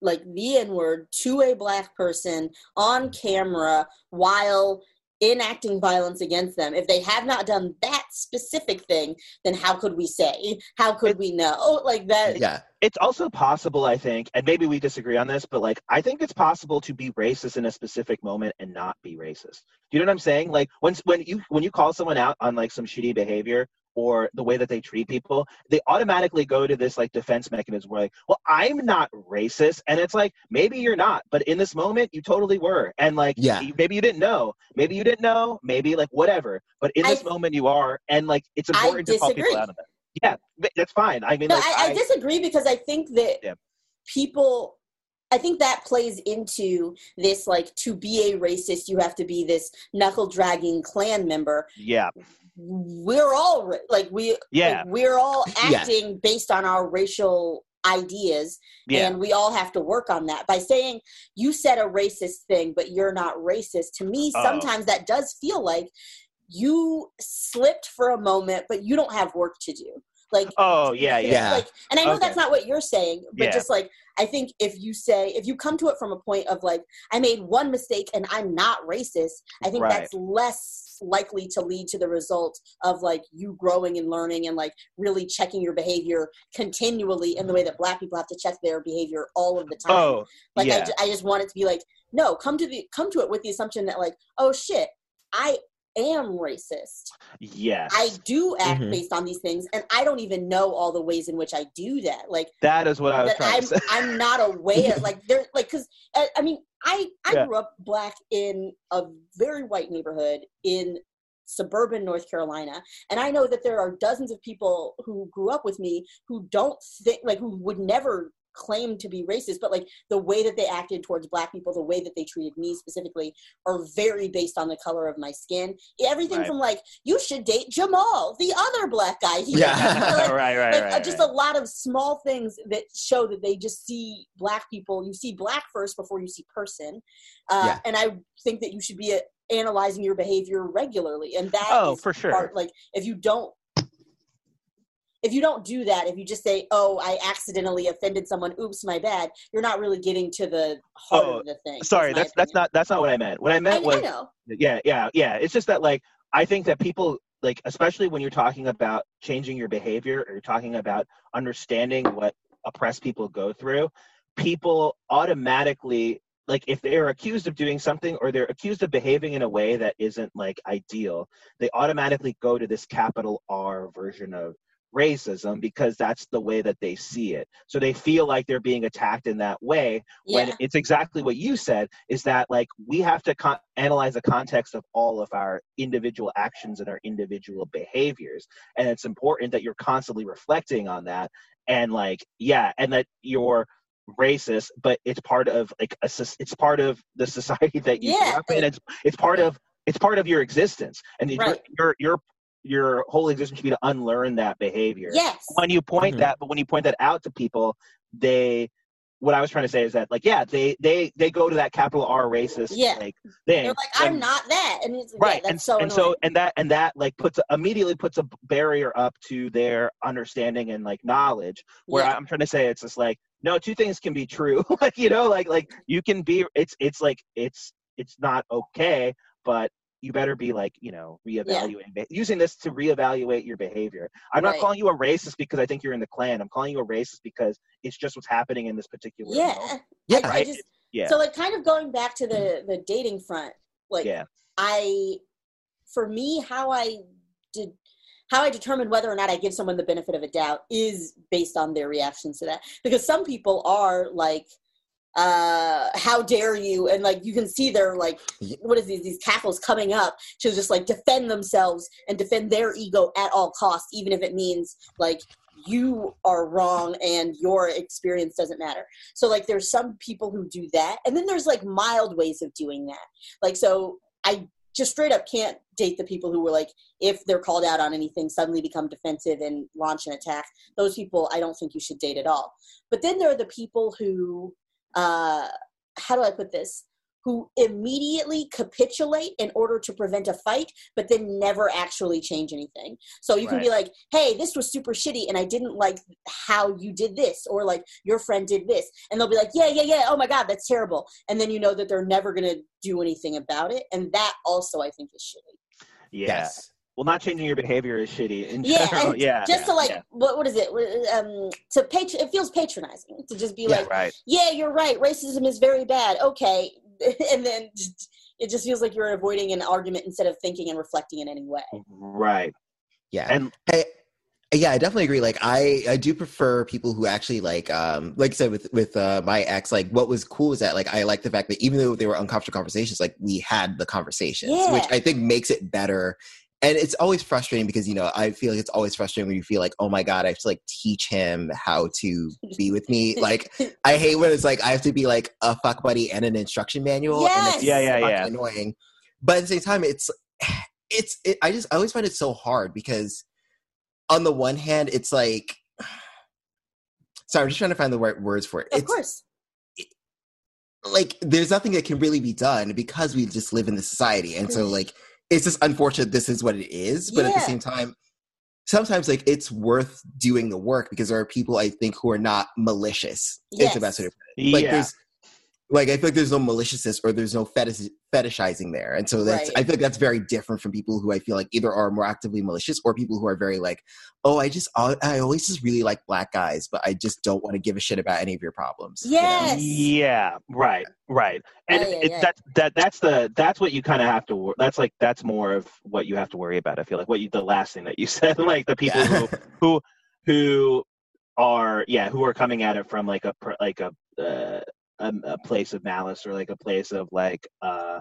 like the N word to a black person on mm. camera while enacting violence against them, if they have not done that specific thing, then how could we say? How could It- we know? Like that. yeah It's also possible, I think, and maybe we disagree on this, but like I think it's possible to be racist in a specific moment and not be racist. Do you know what I'm saying? Like when when you when you call someone out on like some shitty behavior or the way that they treat people, they automatically go to this like defense mechanism where like, well, I'm not racist, and it's like maybe you're not, but in this moment you totally were, and like Yeah. maybe you didn't know, maybe you didn't know, maybe like whatever, but in I- this moment you are, and like it's important to call people out of it. Yeah, th- that's fine. I mean, No, like, I, I disagree because I think that Yeah. people I think that plays into this like to be a racist you have to be this knuckle dragging Klan member. yeah, We're all like we yeah, like, we're all Yeah. acting based on our racial ideas yeah. and we all have to work on that by saying you said a racist thing but you're not racist to me Oh. sometimes that does feel like you slipped for a moment but you don't have work to do like Oh yeah, yeah. Like and i know Okay. that's not what you're saying but Yeah. just like i think if you say if you come to it from a point of like i made one mistake and i'm not racist i think Right. that's less likely to lead to the result of like you growing and learning and like really checking your behavior continually in the way that black people have to check their behavior all of the time Oh like I, yeah, ju- I just want it to be like no come to the come to it with the assumption that like oh shit i am racist. Yes. I do act Mhm. based on these things, and I don't even know all the ways in which I do that. Like that is what I was trying I'm, to say. I'm not aware. Like there, like because I, I mean I I Yeah. grew up black in a very white neighborhood in suburban North Carolina, and I know that there are dozens of people who grew up with me who don't think like who would never claim to be racist but like the way that they acted towards black people the way that they treated me specifically are very based on the color of my skin everything Right. from like you should date jamal the other black guy here Yeah. Like, right, right, like right. just right. a lot of small things that show that they just see black people you see black first before you see person uh, Yeah. and i think that you should be uh, analyzing your behavior regularly and that Oh, is for sure. part- like if you don't if you don't do that if you just say oh i accidentally offended someone oops my bad you're not really getting to the heart Oh, of the thing Sorry, my that's that's not that's not what I meant. What I I, meant I was know yeah, yeah, yeah. It's just that like I think that people like especially when you're talking about changing your behavior or you're talking about understanding what oppressed people go through, people automatically like if they're accused of doing something or they're accused of behaving in a way that isn't like ideal, they automatically go to this capital R version of racism because that's the way that they see it. So they feel like they're being attacked in that way when yeah it's exactly what you said is that like we have to con- analyze the context of all of our individual actions and our individual behaviors and it's important that you're constantly reflecting on that and like yeah and that you're racist but it's part of like a, it's part of the society that you Yeah. grew up in it's it's part of it's part of your existence and Right. your your your whole existence should be to unlearn that behavior yes when you point Mhm. that but when you point that out to people they what i was trying to say is that like yeah they they they go to that capital r racist Yeah. like thing they're like i'm and- not that and it's right yeah, that's and so and annoying. so and that and that like puts immediately puts a barrier up to their understanding and like knowledge where Yeah. i'm trying to say it's just like no two things can be true like you know like like you can be it's it's like it's it's not okay but you better be like you know reevaluating be- using this to reevaluate your behavior. I'm not calling you a racist because i think you're in the klan. I'm calling you a racist because it's just what's happening in this particular yeah. moment. Yeah. I, I just yeah. so like kind of going back to the the dating front like yeah. I for me how i did how i determine whether or not i give someone the benefit of a doubt is based on their reactions to that. Because some people are like uh how dare you? And like you can see their like what is these these cackles coming up to just like defend themselves and defend their ego at all costs even if it means like you are wrong and your experience doesn't matter. So like there's some people who do that and then there's like mild ways of doing that. Like so i just straight up can't date the people who were like if they're called out on anything suddenly become defensive and launch an attack. Those people i don't think you should date at all. But then there are the people who uh how do i put this? Who immediately capitulate in order to prevent a fight but then never actually change anything. So you can be like hey this was super shitty and i didn't like how you did this or like your friend did this and they'll be like yeah yeah yeah oh my god that's terrible and then you know that they're never going to do anything about it and that also i think is shitty. Yeah Yes. Well not changing your behavior is shitty in yeah general and yeah just yeah, to like yeah. what, what is it um to patron it feels patronizing to just be Yeah. like right yeah you're right racism is very bad okay and then it just feels like you're avoiding an argument instead of thinking and reflecting in any way right Yeah. and Hey, yeah, I definitely agree. Like, I I do prefer people who actually like, um, like I said with with uh, my ex. Like, what was cool is that like I like the fact that even though they were uncomfortable conversations, like we had the conversations, which I think makes it better. And it's always frustrating because you know I feel like it's always frustrating when you feel like, oh my god, I have to like teach him how to be with me. Like, I hate when it's like I have to be like a fuck buddy and an instruction manual. And it's Yeah, yeah, yeah. Annoying, but at the same time, it's it's it, I just I always find it so hard because on the one hand, it's like sorry, I'm just trying to find the right words for it. of it's course like there's nothing that can really be done because we just live in the society, and so like it's just unfortunate this is what it is. But at the same time, sometimes like it's worth doing the work because there are people I think who are not malicious. Is the best way to put it. Like yeah there's like I feel like there's no maliciousness or there's no fetish, fetishizing there, and so that's Right. I feel like that's very different from people who I feel like either are more actively malicious or people who are very like, oh, I just I I always just really like black guys, but I just don't want to give a shit about any of your problems. you know? Yeah, right, right. And Yeah, yeah, it, yeah. that that that's the that's what you kind of have to. That's like that's more of what you have to worry about. I feel like what you the last thing that you said, like the people Yeah. who who who are yeah who are coming at it from like a like a uh, a, a place of malice or like a place of like uh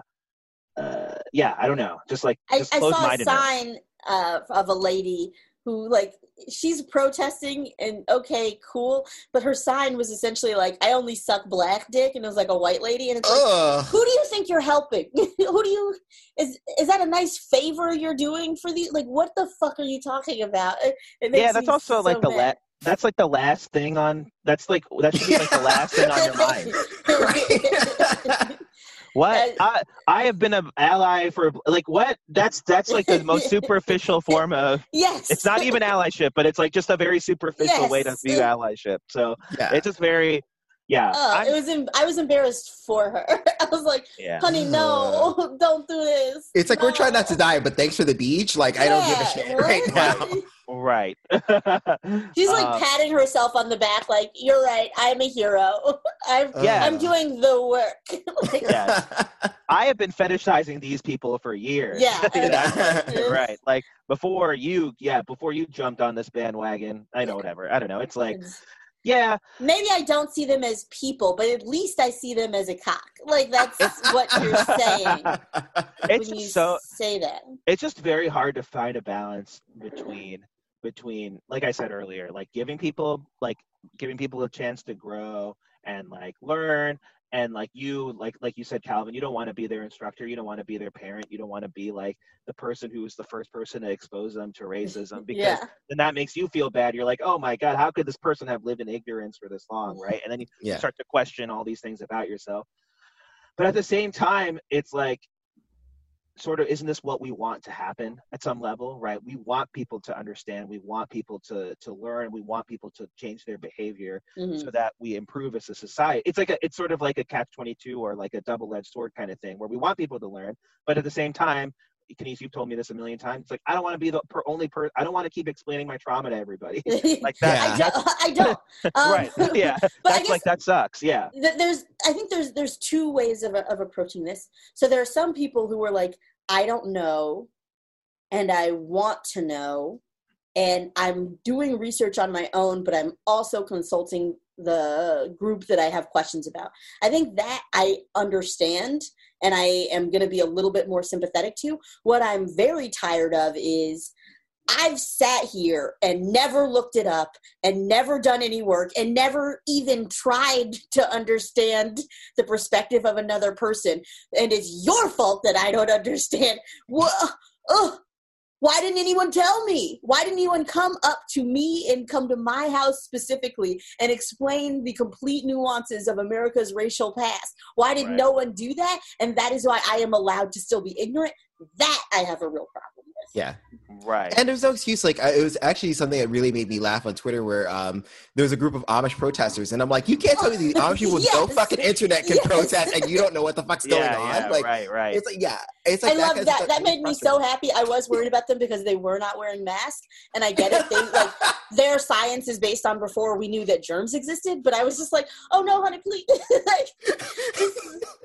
uh yeah I don't know just like I, just I saw a sign uh, of a lady who like she's protesting and okay cool but her sign was essentially like i only suck black dick and it was like a white lady and it's like Ugh. who do you think you're helping who do you is is that a nice favor you're doing for the like what the fuck are you talking about it, it makes yeah that's me also like so the la- mad. That's like the last thing on that's like that should be like the last thing on your mind What Uh, I I have been an ally for like what? That's that's like the most superficial form of. yes It's not even allyship, but it's like just a very superficial way to view allyship. So yeah. it's just very, yeah, Oh, I'm- it was. Em- I was embarrassed for her. I was like, yeah. "Honey, no, don't do this." It's like we're trying not to die, but thanks for the beach. Like I don't give a shit right now. Right. She's like Uh, patting herself on the back, like, "You're right. I'm a hero. I'm, Yeah. I'm doing the work." like, Yeah. I have been fetishizing these people for years. Yeah. Yeah. right. Like before you, yeah, before you jumped on this bandwagon. I know whatever. I don't know. It's like, yeah, Maybe I don't see them as people, but at least I see them as a cock. Like that's what you're saying it's when you just so say that. it's just very hard to find a balance between between like i said earlier like giving people like giving people a chance to grow and like learn and like you like like you said calvin you don't want to be their instructor you don't want to be their parent you don't want to be like the person who's the first person to expose them to racism because Yeah, then that makes you feel bad. You're like oh my god how could this person have lived in ignorance for this long? Mm. Right? And then you yeah. start to question all these things about yourself. But at the same time, it's like, sort of, isn't this what we want to happen at some level, right? We want people to understand. We want people to to learn. We want people to change their behavior Mhm. so that we improve as a society. It's like a, it's sort of like a catch twenty two or like a double edged sword kind of thing, where we want people to learn, but at the same time. Kenise, you've told me this a million times. It's like I don't want to be the per- only per. I don't want to keep explaining my trauma to everybody. like that. Yeah. I don't. I don't. Um, right. Yeah. But I That's guess like that sucks. Yeah. th- there's i think there's there's two ways of, of approaching this so there are some people who are like i don't know and i want to know and i'm doing research on my own but i'm also consulting the group that i have questions about i think that i understand and i am going to be a little bit more sympathetic to what i'm very tired of is I've sat here and never looked it up and never done any work and never even tried to understand the perspective of another person. And it's your fault that I don't understand. Wha- Ugh. Why didn't anyone tell me? Why didn't anyone come up to me and come to my house specifically and explain the complete nuances of America's racial past? Why did Right. no one do that? And that is why I am allowed to still be ignorant. That I have a real problem. Yeah. Right. And there's no excuse. Like I- it was actually something that really made me laugh on Twitter, where um, there was a group of Amish protesters, and I'm like, you can't tell me the Amish people with no fucking internet can Yes. protest, and you don't know what the fuck's going on. yeah, like, right, right. it's like, yeah, it's like I love kind that. That made me so happy. I was worried about them because they were not wearing masks, and I get it. They like their science is based on before we knew that germs existed. But I was just like, oh no, honey, please, like, just,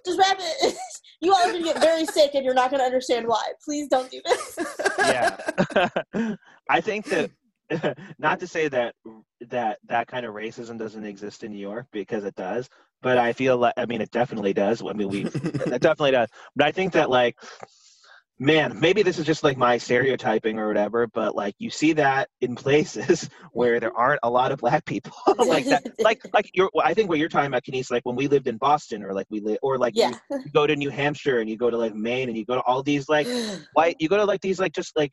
just wrap it. You all are gonna get very sick, and you're not gonna understand why. Please don't do this. Yeah. I think that not to say that that that kind of racism doesn't exist in new york because it does but i feel like i mean it definitely does. I mean we it definitely does. But i think that like man maybe this is just like my stereotyping or whatever but like you see that in places where there aren't a lot of black people like that like like you're i think what you're talking about Kenise, like when we lived in boston or like we live or like Yeah. you, you go to new hampshire and you go to like maine and you go to all these like white you go to like these like just like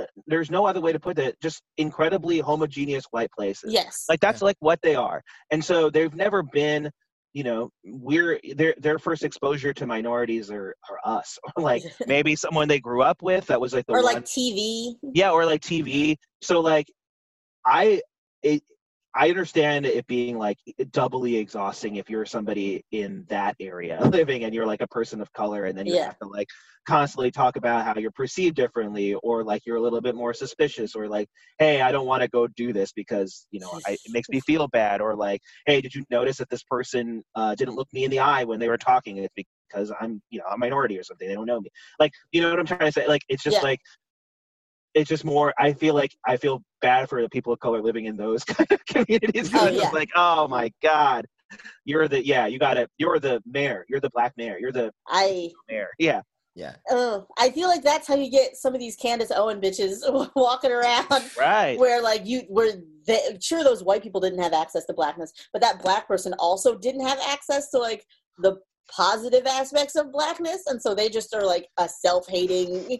uh, there's no other way to put it just incredibly homogeneous white places yes. like that's like what they are and so they've never been you know we're their their first exposure to minorities are, are us or like maybe someone they grew up with that was like the or one like TV. yeah or like tv so like i it I understand it being like doubly exhausting if you're somebody in that area living and you're like a person of color and then you Yeah. have to like constantly talk about how you're perceived differently or like you're a little bit more suspicious or like hey I don't want to go do this because you know I, it makes me feel bad or like hey did you notice that this person uh, didn't look me in the eye when they were talking it's because I'm you know a minority or something they don't know me like you know what I'm trying to say like it's just Yeah. like it's just more i feel like i feel bad for the people of color living in those kind of communities. 'cause Oh, it's yeah. just like oh my god. You're the yeah you got it you're the mayor. You're the black mayor. You're the I mayor. Yeah. Yeah. uh, I feel like that's how you get some of these Candace Owen bitches walking around right. where like you where they, sure those white people didn't have access to blackness, but that black person also didn't have access to like the positive aspects of blackness, and so they just are like a self-hating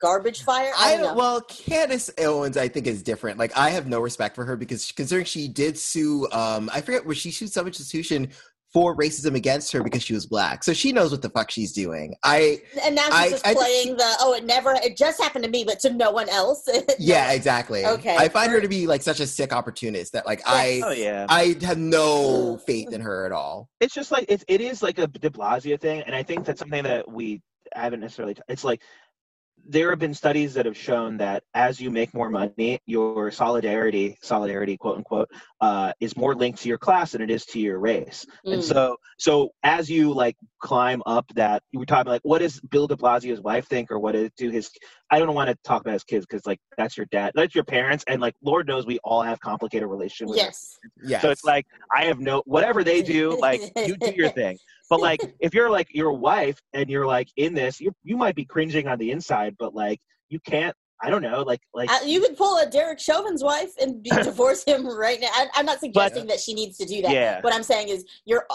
garbage fire. I I don't know. don't, well, Candace Owens, I think, is different. Like, I have no respect for her because considering she did sue, um, I forget where she sued some institution for racism against her because she was black. So she knows what the fuck she's doing. I, and now she's I- just I just- playing the oh it never it just happened to me but to no one else. yeah, exactly. Okay. I find her to be like such a sick opportunist that, like, Yes. oh I, yeah I have no faith in her at all. it's just like it, it is like a de blasio thing and i think that's something that we I haven't necessarily it's like there have been studies that have shown that as you make more money your solidarity solidarity quote unquote uh, is more linked to your class than it is to your race and Mm. so so as you like climb up that you were talking like what does bill de blasio's wife think or what is do his i don't want to talk about his kids because like that's your dad that's your parents and like lord knows we all have complicated relationships with our yes. Yeah. so it's like I have no whatever they do, like you do your thing. But like if you're like your wife and you're like in this, you you might be cringing on the inside, but like you can't. I don't know, like like Uh, you could pull a Derek Chauvin's wife and be, divorce him right now. I, I'm not suggesting that she needs to do that. Yeah. What I'm saying is, your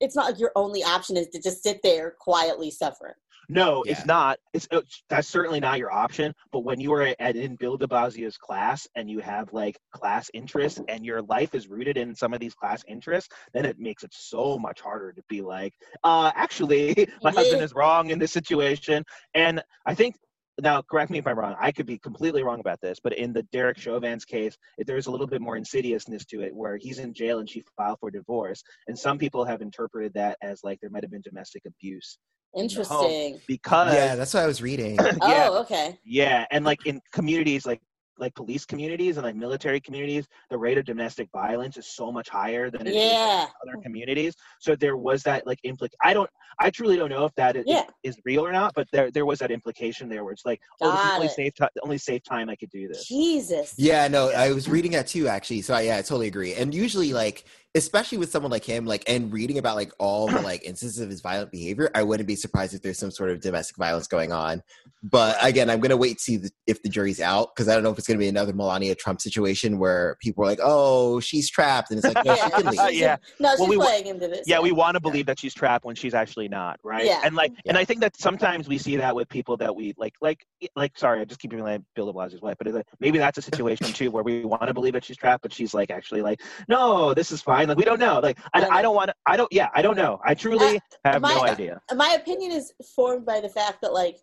it's not like your only option is to just sit there quietly suffering. No, Yeah. it's not. It's, it's that's certainly not your option. But when you are at in Bill de Blasio's class and you have like class interests and your life is rooted in some of these class interests, then it makes it so much harder to be like, uh, actually, my husband is wrong in this situation. And I think now correct me if I'm wrong. I could be completely wrong about this, but in the Derek Chauvin's case, there's a little bit more insidiousness to it, where he's in jail and she filed for divorce, and some people have interpreted that as like there might have been domestic abuse Interesting. because yeah, that's what I was reading. yeah, Oh, okay. yeah, and like in communities like like police communities and like military communities, the rate of domestic violence is so much higher than it is in Yeah. other communities. So there was that like implic. I don't. I truly don't know if that is, Yeah. is real or not, but there there was that implication there where it's like, oh, this is Got only safe time. The only safe time I could do this. Jesus. Yeah, no, I was reading that too, actually. So yeah, I totally agree. And usually, like, especially with someone like him, like, and reading about like all the like instances of his violent behavior, I wouldn't be surprised if there's some sort of domestic violence going on. But again, I'm gonna wait to see the, if the jury's out because I don't know if it's gonna be another Melania Trump situation where people are like, "Oh, she's trapped," and it's like, "No, she can leave." Uh, yeah. No, she's Well, we wa- playing into this. Yeah, we want to believe that she's trapped when she's actually not, right? Yeah. And like, and I think that sometimes we see that with people that we like, like, like. Sorry, I just keep like Bill De Blasio's wife, but like, maybe that's a situation too where we want to believe that she's trapped, but she's like actually like, no, this is fine. Like we don't know. Like I, I don't want to. I don't. Yeah, I don't know. I truly have my- no idea. my opinion is formed by the fact that like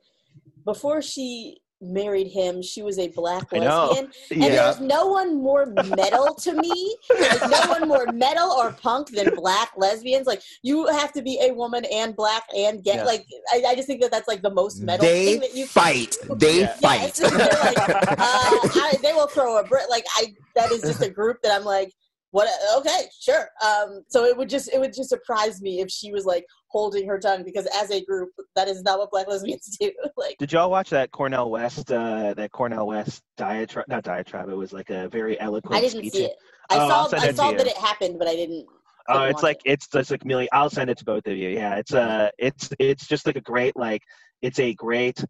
before she married him, she was a black I lesbian, and Yeah. there's no one more metal to me. Like no one more metal or punk than black lesbians. Like you have to be a woman and black and gay. Yeah. Like I, I just think that that's like the most metal They thing that you fight. They Yeah. fight. Yes, they're like, uh, I, they will throw a brick. Like I, that is just a group that I'm like, what? Okay, sure. Um, so it would just, it would just surprise me if she was like holding her tongue because as a group, that is not what black lesbians do. like, Did y'all watch that Cornel West? Uh, that Cornel West diatribe? Not diatribe. It was like a very eloquent. I didn't speech. see it. I Oh, saw, I saw that it happened, but I didn't. Oh, couldn't it's like it. it's it's like million. I'll send it to both of you. Yeah, it's uh, it's it's just like a great like it's a great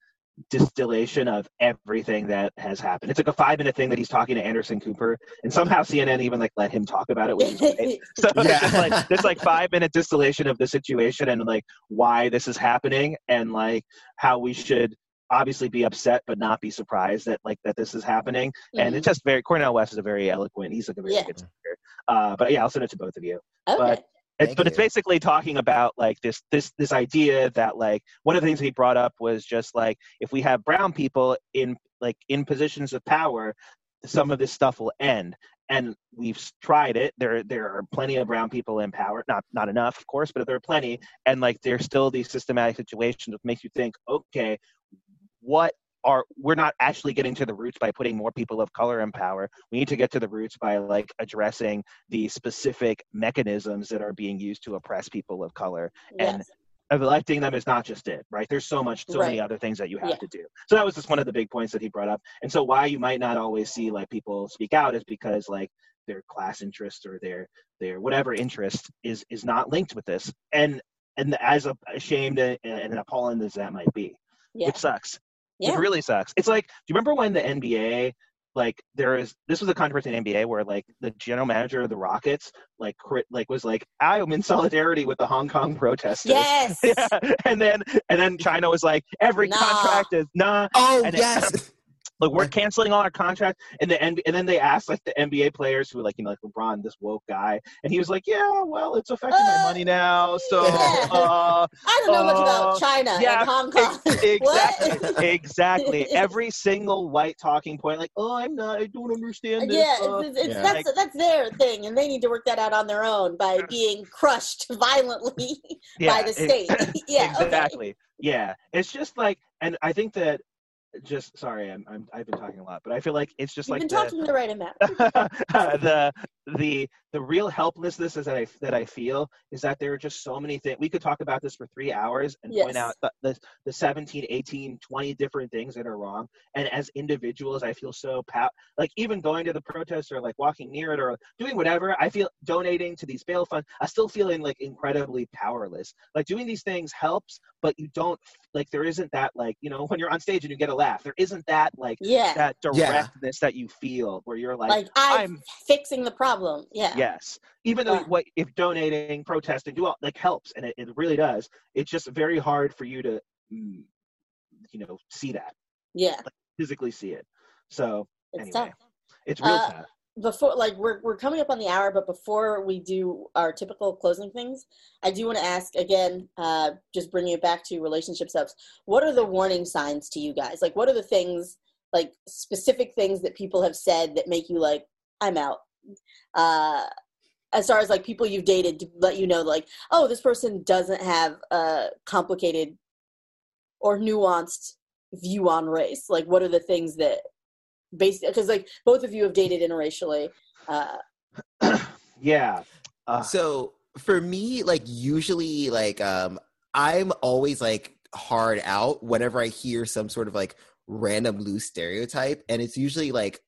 distillation of everything that has happened. It's like a five minute thing that he's talking to Anderson Cooper, and somehow CNN even like let him talk about it, which is great. So Yeah. it's just like this like five minute distillation of the situation and like why this is happening and like how we should obviously be upset but not be surprised that like that this is happening. And Mhm. it's just very Cornel West is a very eloquent. He's like a very Yeah. good speaker. Uh, but yeah, I'll send it to both of you. okay. but- It's, but it's basically talking about like this this this idea that like one of the things he brought up was just like if we have brown people in like in positions of power some of this stuff will end. And we've tried it. There there are plenty of brown people in power. Not not enough of course but there are plenty. And like there's still these systematic situations that makes you think okay what are we're not actually getting to the roots by putting more people of color in power we need to get to the roots by like addressing the specific mechanisms that are being used to oppress people of color and Yes. of electing them is not just it, right? There's so much, so many other things that you have Yeah. to do. So that was just one of the big points that he brought up. And so why you might not always see like people speak out is because like their class interest or their their whatever interest is is not linked with this. And and as ashamed and, and appalling as that might be, Yeah. it sucks. Yeah. It really sucks. It's like, do you remember when the NBA, like, there is this was a controversy in the NBA where like the general manager of the Rockets, like, crit, like was like, I am in solidarity with the Hong Kong protesters. Yes. Yeah. And then and then China was like, every Nah. contract is nah. Oh And it- yes. Like we're canceling all our contracts, and the NBA, and then they asked like the NBA players who were like you know like LeBron, this woke guy, and he was like, yeah, well, it's affecting my Uh, money now, so yeah. uh, I don't know much about Uh, China yeah, and Hong Kong. exactly, exactly. Every single white talking point, like, oh, I'm not, I don't understand this. yeah, uh, it's, it's, Yeah. that's that's their thing, and they need to work that out on their own by being crushed violently by the it- state. yeah, okay. exactly. Yeah, it's just like, and I think that, just sorry, I'm, I'm I've been talking a lot, but I feel like it's just You've like been the, talking the right amount. the the the real helplessness is that I that I feel is that there are just so many things. We could talk about this for three hours and point out the, the the 17, 18, 20 different things that are wrong. And as individuals, I feel so pow- like even going to the protest or like walking near it or doing whatever. I feel donating to these bail funds. I still feeling like incredibly powerless. Like doing these things helps, but you don't like there isn't that like you know when you're on stage and you get a laugh. There isn't that like Yeah, that Yeah. directness that you feel where you're like, like I'm, I'm fixing the problem. Yeah, yes. Even though what if donating protesting do all like helps and it, it really does it's just very hard for you to mm, you know see that. Yeah. physically see it. So It's anyway tough. it's real Uh, tough. before like we're we're coming up on the hour but before we do our typical closing things i do want to ask again uh just bringing it back to relationship steps what are the warning signs to you guys? Like what are the things like specific things that people have said that make you like i'm out uh as far as like people you've dated to let you know like oh this person doesn't have a complicated or nuanced view on race. Like what are the things that basically because like both of you have dated interracially uh yeah. Uh, so for me like usually like um i'm always like hard out whenever i hear some sort of like random loose stereotype and it's usually like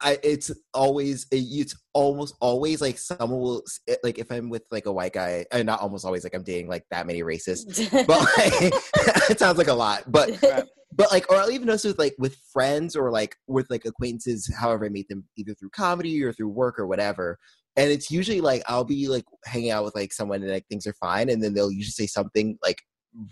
I, it's always it's almost always like someone will like if i'm with like a white guy and not almost always like i'm dating like that many racists but like, it sounds like a lot but but like or i'll even also with like with friends or like with like acquaintances however i meet them either through comedy or through work or whatever and it's usually like i'll be like hanging out with like someone and like things are fine and then they'll usually say something like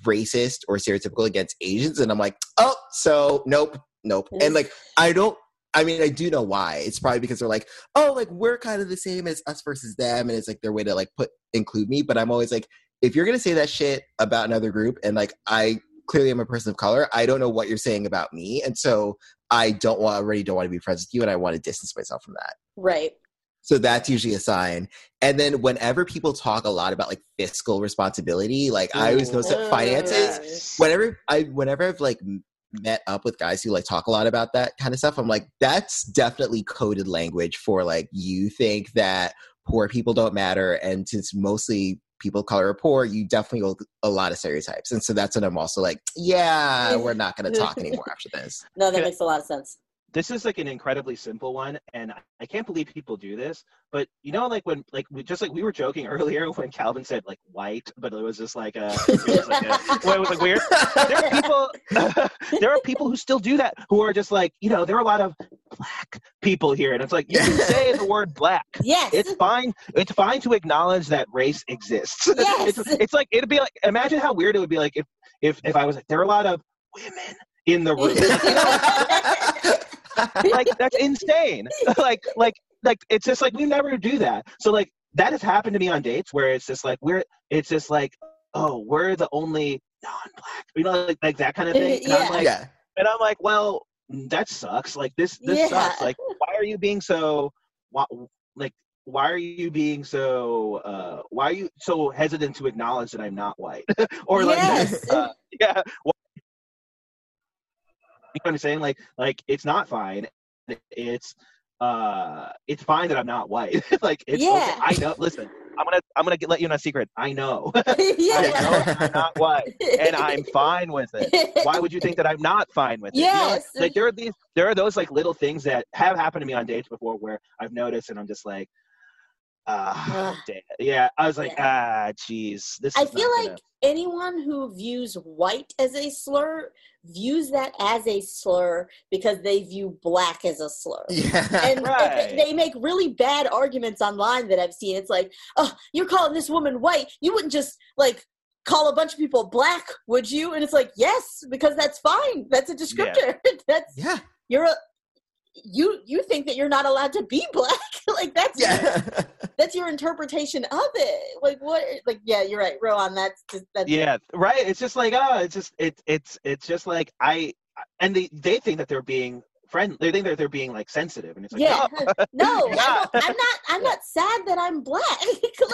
racist or stereotypical against asians and i'm like oh so nope nope and like i don't I mean, I do know why. It's probably because they're like, oh, like we're kind of the same as us versus them, and it's like their way to like put include me. But I'm always like, if you're gonna say that shit about another group, and like I clearly am a person of color, I don't know what you're saying about me, and so I don't want already don't want to be friends with you, and I want to distance myself from that. right So that's usually a sign. And then whenever people talk a lot about like fiscal responsibility, like I always notice that oh, finances whenever I whenever I've like met up with guys who like talk a lot about that kind of stuff, I'm like, that's definitely coded language for like you think that poor people don't matter, and since mostly people of color are poor, you definitely hold a lot of stereotypes, and so that's when I'm also like, yeah, we're not going to talk anymore after this. no that makes a lot of sense this is like an incredibly simple one and i can't believe people do this but you know like when like we just like we were joking earlier when calvin said like white but it was just like a it was like, a, well, it was like weird. There are people there are people who still do that who are just like you know there are a lot of black people here and it's like you can say the word black. Yes. It's fine it's fine to acknowledge that race exists. Yes. it's, it's like it'd be like imagine how weird it would be like if if if i was like there are a lot of women in the room Like, you know, like that's insane like like like it's just like we never do that so like that has happened to me on dates where it's just like we're it's just like oh we're the only non-black you know like, like that kind of thing and i'm Yeah. like yeah. and i'm like well that sucks like this this Yeah. sucks like why are you being so why, like why are you being so uh why are you so hesitant to acknowledge that i'm not white or like Yes. uh, yeah why- you know what i'm saying like like it's not fine it's uh it's fine that i'm not white like it's Yeah. okay. i know listen i'm gonna i'm gonna get, let you in a secret i know i yeah. know i'm not white and i'm fine with it why would you think that I'm not fine with it? You know, Yes. like there are these, there are those like little things that have happened to me on dates before where I've noticed and I'm just like, ah, damn. yeah. I was like, ah, jeez. this. I is feel like gonna- anyone who views white as a slur views that as a slur because they view black as a slur. Yeah. And Right. they make really bad arguments online that I've seen. It's like, oh, you're calling this woman white. You wouldn't just like call a bunch of people black, would you? And it's like, yes, because that's fine. That's a descriptor. that's yeah. you're a you you think that you're not allowed to be black. like that's your, Yeah. that's your interpretation of it. Like what? Like yeah, you're right, Rohan. That's just that's yeah, right. It's just like, oh, it's just, it, it's, it's just like I, and they, they think that they're being friend. They think that they're being like sensitive, and it's like, yeah. no, no, Yeah. I don't, I'm not. I'm not sad that I'm black.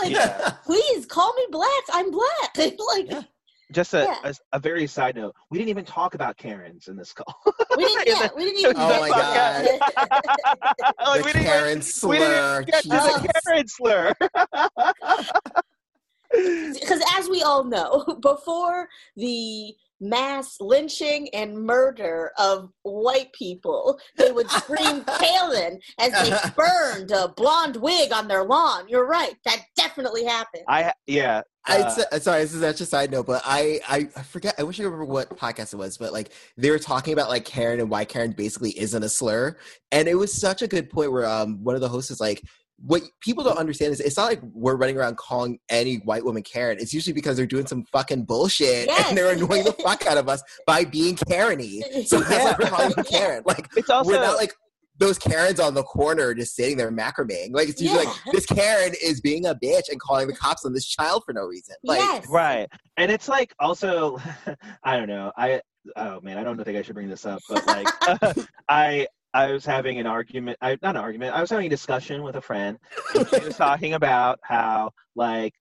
like, Yeah. please call me black. I'm black. like Yeah. Just a, Yeah. a, a very side note. We didn't even talk about Karens in this call. we didn't. Yeah, we didn't even. Oh get my to that. Like, the we didn't even- Karen we didn't get to Oh. the Karen slur. because as we all know, before the mass lynching and murder of white people, they would scream Palin as they burned a blonde wig on their lawn. You're right. That definitely happened. I yeah. Uh, s- sorry, this is such a side note, but I, I I forget. I wish I remember what podcast it was, but like they were talking about like Karen and why Karen basically isn't a slur, and it was such a good point where um one of the hosts is like, what people don't understand is it's not like we're running around calling any white woman Karen. It's usually because they're doing some fucking bullshit Yes. and they're annoying the fuck out of us by being Kareny. So that's Yeah. why we're calling them Karen. Like it's also we're not like those Karens on the corner just sitting there macrameing. Like it's usually like this Karen is being a bitch and calling the cops on this child for no reason. Like yes. right, and it's like also, I don't know. I oh man, I don't think I should bring this up, but like I I was having an argument. I not an argument. I was having a discussion with a friend. And she was talking about how like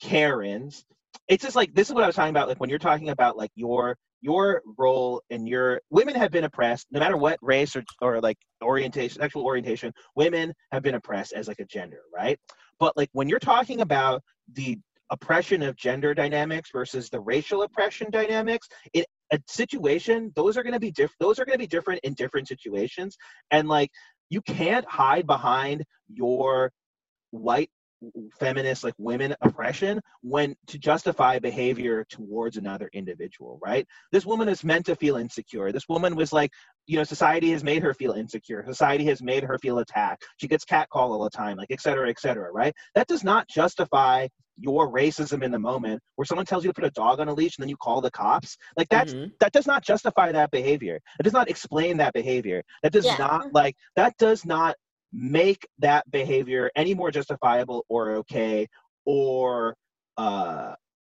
Karens. It's just like this is what I was talking about. Like when you're talking about like your your role and your women have been oppressed no matter what race or or like orientation, sexual orientation. Women have been oppressed as like a gender, right? But like when you're talking about the oppression of gender dynamics versus the racial oppression dynamics, in a situation, those are going to be different. Those are going to be different in different situations, and like you can't hide behind your white feminist like women oppression when to justify behavior towards another individual right? This woman is meant to feel insecure. This woman was like you know society has made her feel insecure. Society has made her feel attacked. She gets catcalled all the time like etc cetera et cetera right? That does not justify your racism in the moment where someone tells you to put a dog on a leash and then you call the cops like that's Mhm. that does not justify that behavior it does not explain that behavior that does Yeah. not like that does not make that behavior any more justifiable or okay or uh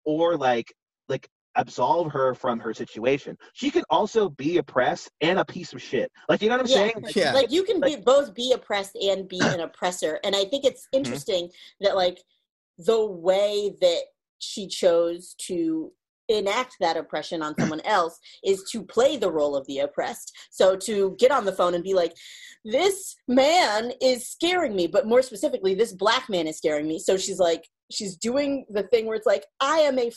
or like like absolve her from her situation she can also be oppressed and a piece of shit like you know what i'm Yeah. saying Like, Yeah. like you can be both be oppressed and be an oppressor and i think it's Mm-hmm. interesting that like the way that she chose to enact that oppression on someone else is to play the role of the oppressed. So to get on the phone and be like this man is scaring me but more specifically this black man is scaring me. So she's like she's doing the thing where it's like i am a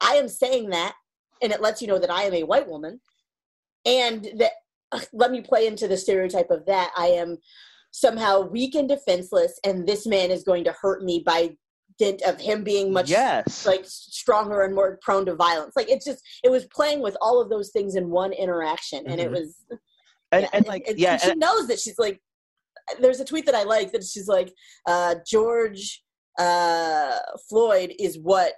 i am saying that and it lets you know that i am a white woman and that let me play into the stereotype of that. I am somehow weak and defenseless and this man is going to hurt me by dint of him being much yes like stronger and more prone to violence like it's just it was playing with all of those things in one interaction and it Mhm. was and, yeah, and like it- yeah she and- knows that she's like there's a tweet that i like that she's like uh george uh floyd is what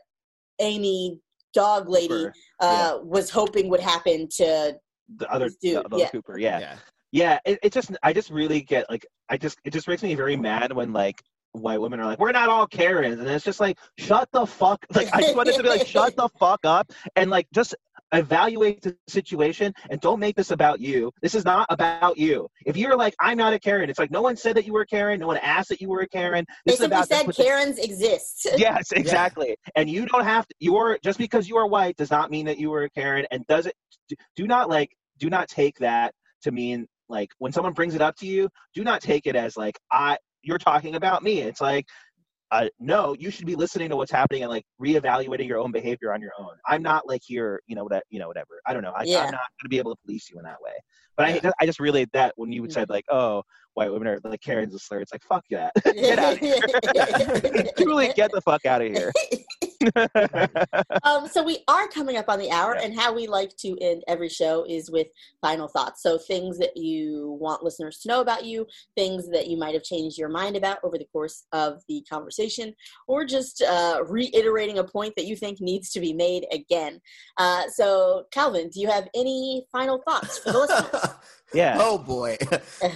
amy dog lady Cooper, uh was hoping would happen to the other dude, the, the yeah. cooper yeah yeah. yeah it, it just i just really get like i just it just makes me very mad when like white women are like we're not all karens and it's just like shut the fuck like i just wanted to be like shut the fuck up and like just evaluate the situation and don't make this about you. This is not about you. If you're like, I'm not a Karen, it's like no one said that you were a Karen, no one asked that you were a Karen. They This is simply about said Karens exist. Yes, exactly. And you don't have to. You're just because you are white does not mean that you are a Karen, and does it? Do not like. Do not take that to mean like when someone brings it up to you. Do not take it as like I. You're talking about me. It's like. Uh, no, you should be listening to what's happening and like reevaluating your own behavior on your own. I'm not like here, you know, that you know, whatever. I don't know. I, Yeah. I'm not going to be able to police you in that way. But I, I just relate that when you said like, oh, white women are like Karen's a slur. It's like fuck that. get out of here. Truly, get the fuck out of here. um, so we are coming up on the hour, and how we like to end every show is with final thoughts. So things that you want listeners to know about you, things that you might have changed your mind about over the course of the conversation, or just uh, reiterating a point that you think needs to be made again. Uh, so, Calvin, do you have any final thoughts for the listeners? yeah. Oh boy.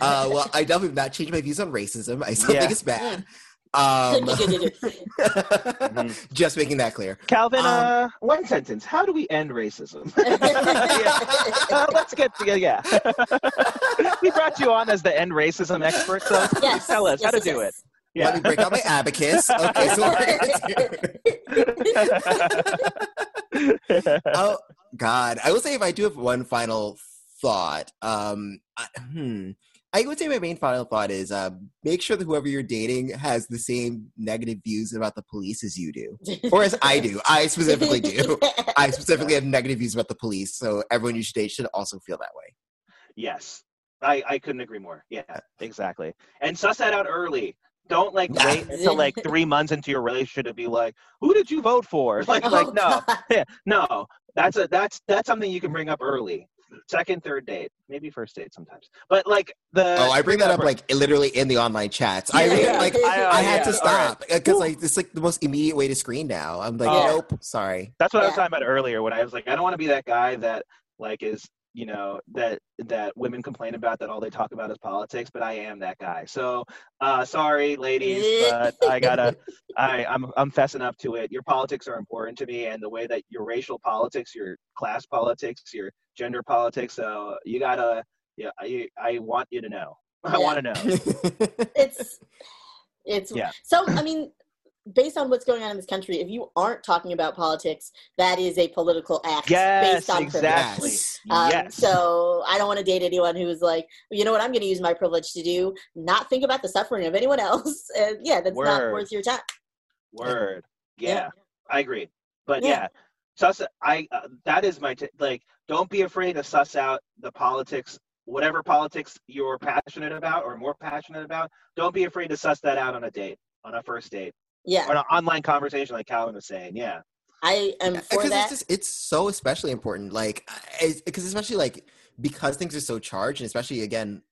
Uh, well, I definitely have not changed my views on racism. I still Yeah. think it's bad. Um, just making that clear. Calvin, Um, uh, one sentence. How do we end racism? Yeah. Uh, let's get together. Yeah. we brought you on as the end racism expert, so Yes. tell us yes, how to yes, do yes. it. Let me break out my abacus. Okay, so we're oh God, I will say if I do have one final thought, um, I, hmm, I would say my main final thought is uh, make sure that whoever you're dating has the same negative views about the police as you do, or as I do. I specifically do. I specifically have negative views about the police, so everyone you should date should also feel that way. yes. I, I couldn't agree more. Yeah, exactly. And suss that out early. Don't like Yeah. wait until like three months into your relationship to be like, who did you vote for? Like, Oh, like no, yeah, no. That's a that's that's something you can bring up early. Second, third date, maybe first date sometimes. But like the Oh, I bring that up like literally in the online chats. I Yeah. like I- uh, I had yeah, to stop because Woo. like it's like the most immediate way to screen now. I'm like, Oh. nope, sorry. That's what I was talking about earlier when I was like, I don't want to be that guy that like is you know that that women complain about that all they talk about is politics, but I am that guy. So uh, sorry, ladies, but I gotta I I'm I'm fessing up to it. Your politics are important to me, and the way that your racial politics, your class politics, your gender politics. So you gotta yeah, I I want you to know. I Yeah. want to know. it's it's Yeah. so i mean based on what's going on in this country if you aren't talking about politics that is a political act Yes, based on privilege. exactly. Yes. Um, yes. So I don't want to date anyone who's like, you know what, I'm going to use my privilege to do, not think about the suffering of anyone else. And yeah, that's not worth your time. Word. Yeah, Yeah. I agree. But Yeah. yeah, suss. I uh, that is my t- like. Don't be afraid to suss out the politics, whatever politics you're passionate about or more passionate about. Don't be afraid to suss that out on a date, on a first date, Yeah, or an online conversation, like Calvin was saying. Yeah. I am for that. it's just it's so especially important like eh, eh, because especially like because things are so charged and especially again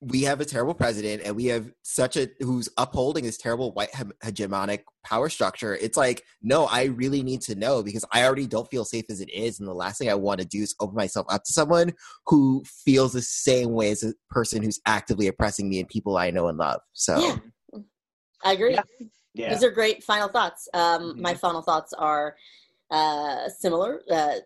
we have a terrible president and we have such a who's upholding this terrible white hegemonic power structure it's like no i really need to know because i already don't feel safe as it is and the last thing i want to do is open myself up to someone who feels the same way as a person who's actively oppressing me and people i know and love so Yeah. I agree. Yeah. Yeah. These are great final thoughts. Um, Mhm. My final thoughts are uh, similar. Uh,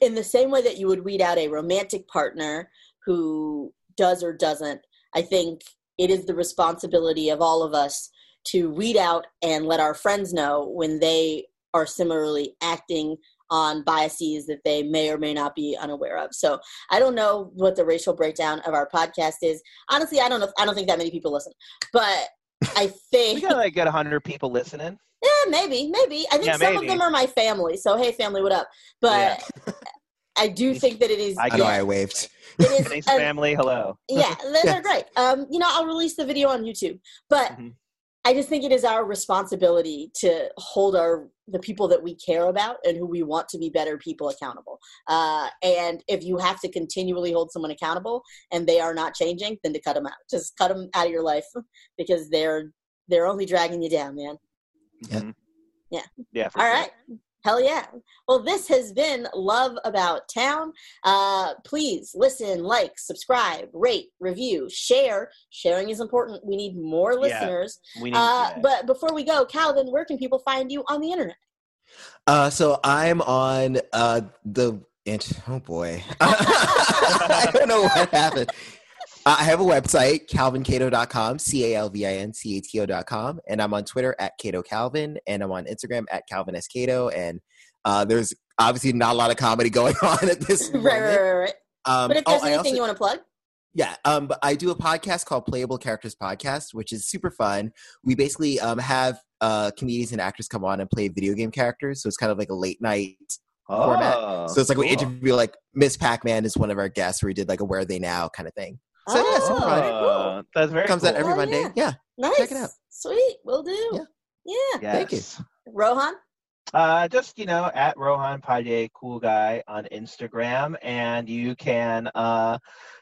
in the same way that you would weed out a romantic partner who does or doesn't, I think it is the responsibility of all of us to weed out and let our friends know when they are similarly acting on biases that they may or may not be unaware of. So I don't know what the racial breakdown of our podcast is. Honestly, I don't know. I don't think that many people listen, but I we think gotta like get hundred people listening. yeah, maybe, maybe. I think Yeah, some of them are my family. So hey, family, what up? But I do think that it is. I i know yeah, i waved it is. Thanks, uh, family. Hello. yeah, they're, Yeah. great. Um, you know, I'll release the video on YouTube, but Mhm. I just think it is our responsibility to hold our the people that we care about and who we want to be better people accountable. Uh, and if you have to continually hold someone accountable and they are not changing, then to cut them out. Just cut them out of your life because they're they're only dragging you down, man. Yeah. Mhm. Yeah. Yeah. for All sure. right. Hell yeah. Well, this has been Love About Town. Uh, please listen, like, subscribe, rate, review, share. Sharing is important. We need more listeners. Yeah. listeners. We need. Uh, yeah. But before we go, Calvin, where can people find you on the internet? Uh, so I'm on uh, the oh boy, I don't know what happened. Uh, I have a website, calvincato.com, C A L V I N C A T O.com. And I'm on Twitter at Cato Calvin. And I'm on Instagram at Calvin S. Cato. And uh, there's obviously not a lot of comedy going on at this right, moment. right, right, right. Um, But if oh, there's I anything also- you want to plug, yeah, um, but I do a podcast called Playable Characters Podcast, which is super fun. We basically um, have uh, comedians and actors come on and play video game characters, so it's kind of like a late night. format. Oh, so it's like we cool. interview like Miss Pac Man is one of our guests, where we did like a Where Are They Now kind of thing. So yeah, super fun. cool. Oh, That's very Comes cool. out every Oh, Monday. yeah. Yeah. Nice. Check it out. Sweet. Will do. Yeah. Yeah. Thank you. Rohan? Uh, just you know, at Rohan Pade, cool guy on Instagram, and you can uh,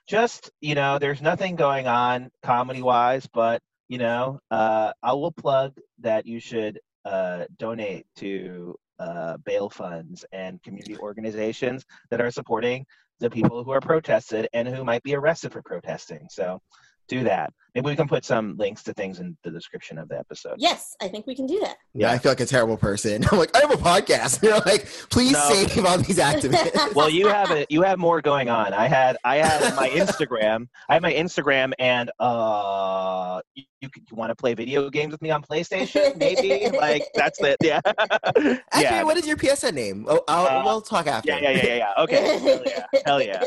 just you know, there's nothing going on comedy wise, but you know, uh, I will plug that you should uh, donate to uh, bail funds and community organizations that are supporting the people who are protested and who might be arrested for protesting. So do that. Maybe we can put some links to things in the description of the episode. Yes, I think we can do that. Yeah, I feel like a terrible person. I'm like, I have a podcast. You're like, please No. save all these activists. well you have it you have more going on i had i had my instagram i had my instagram and uh you, you, you want to play video games with me on playstation maybe like that's it yeah Actually, yeah what is your PSN name? Oh, I'll, Uh, we'll talk after. yeah yeah yeah yeah yeah okay hell yeah hell yeah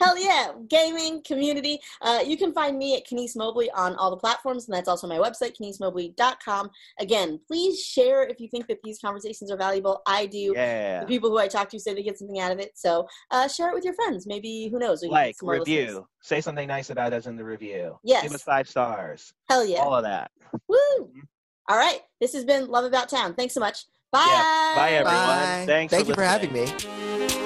Hell yeah. Gaming, community. Uh, you can find me at Kenise Mobley on all the platforms, and that's also my website, kenisemobley.com. Again, please share if you think that these conversations are valuable. I do. yeah The people who I talk to say they get something out of it. So uh, share it with your friends. Maybe, who knows? we like some review listeners. say something nice about us in the review Yes. give us five stars Hell yeah. all of that Woo! Mm-hmm. All right. This has been Love About Town. Thanks so much. Bye. Yeah. Bye, everyone. Bye. Thanks Thank for you for having me.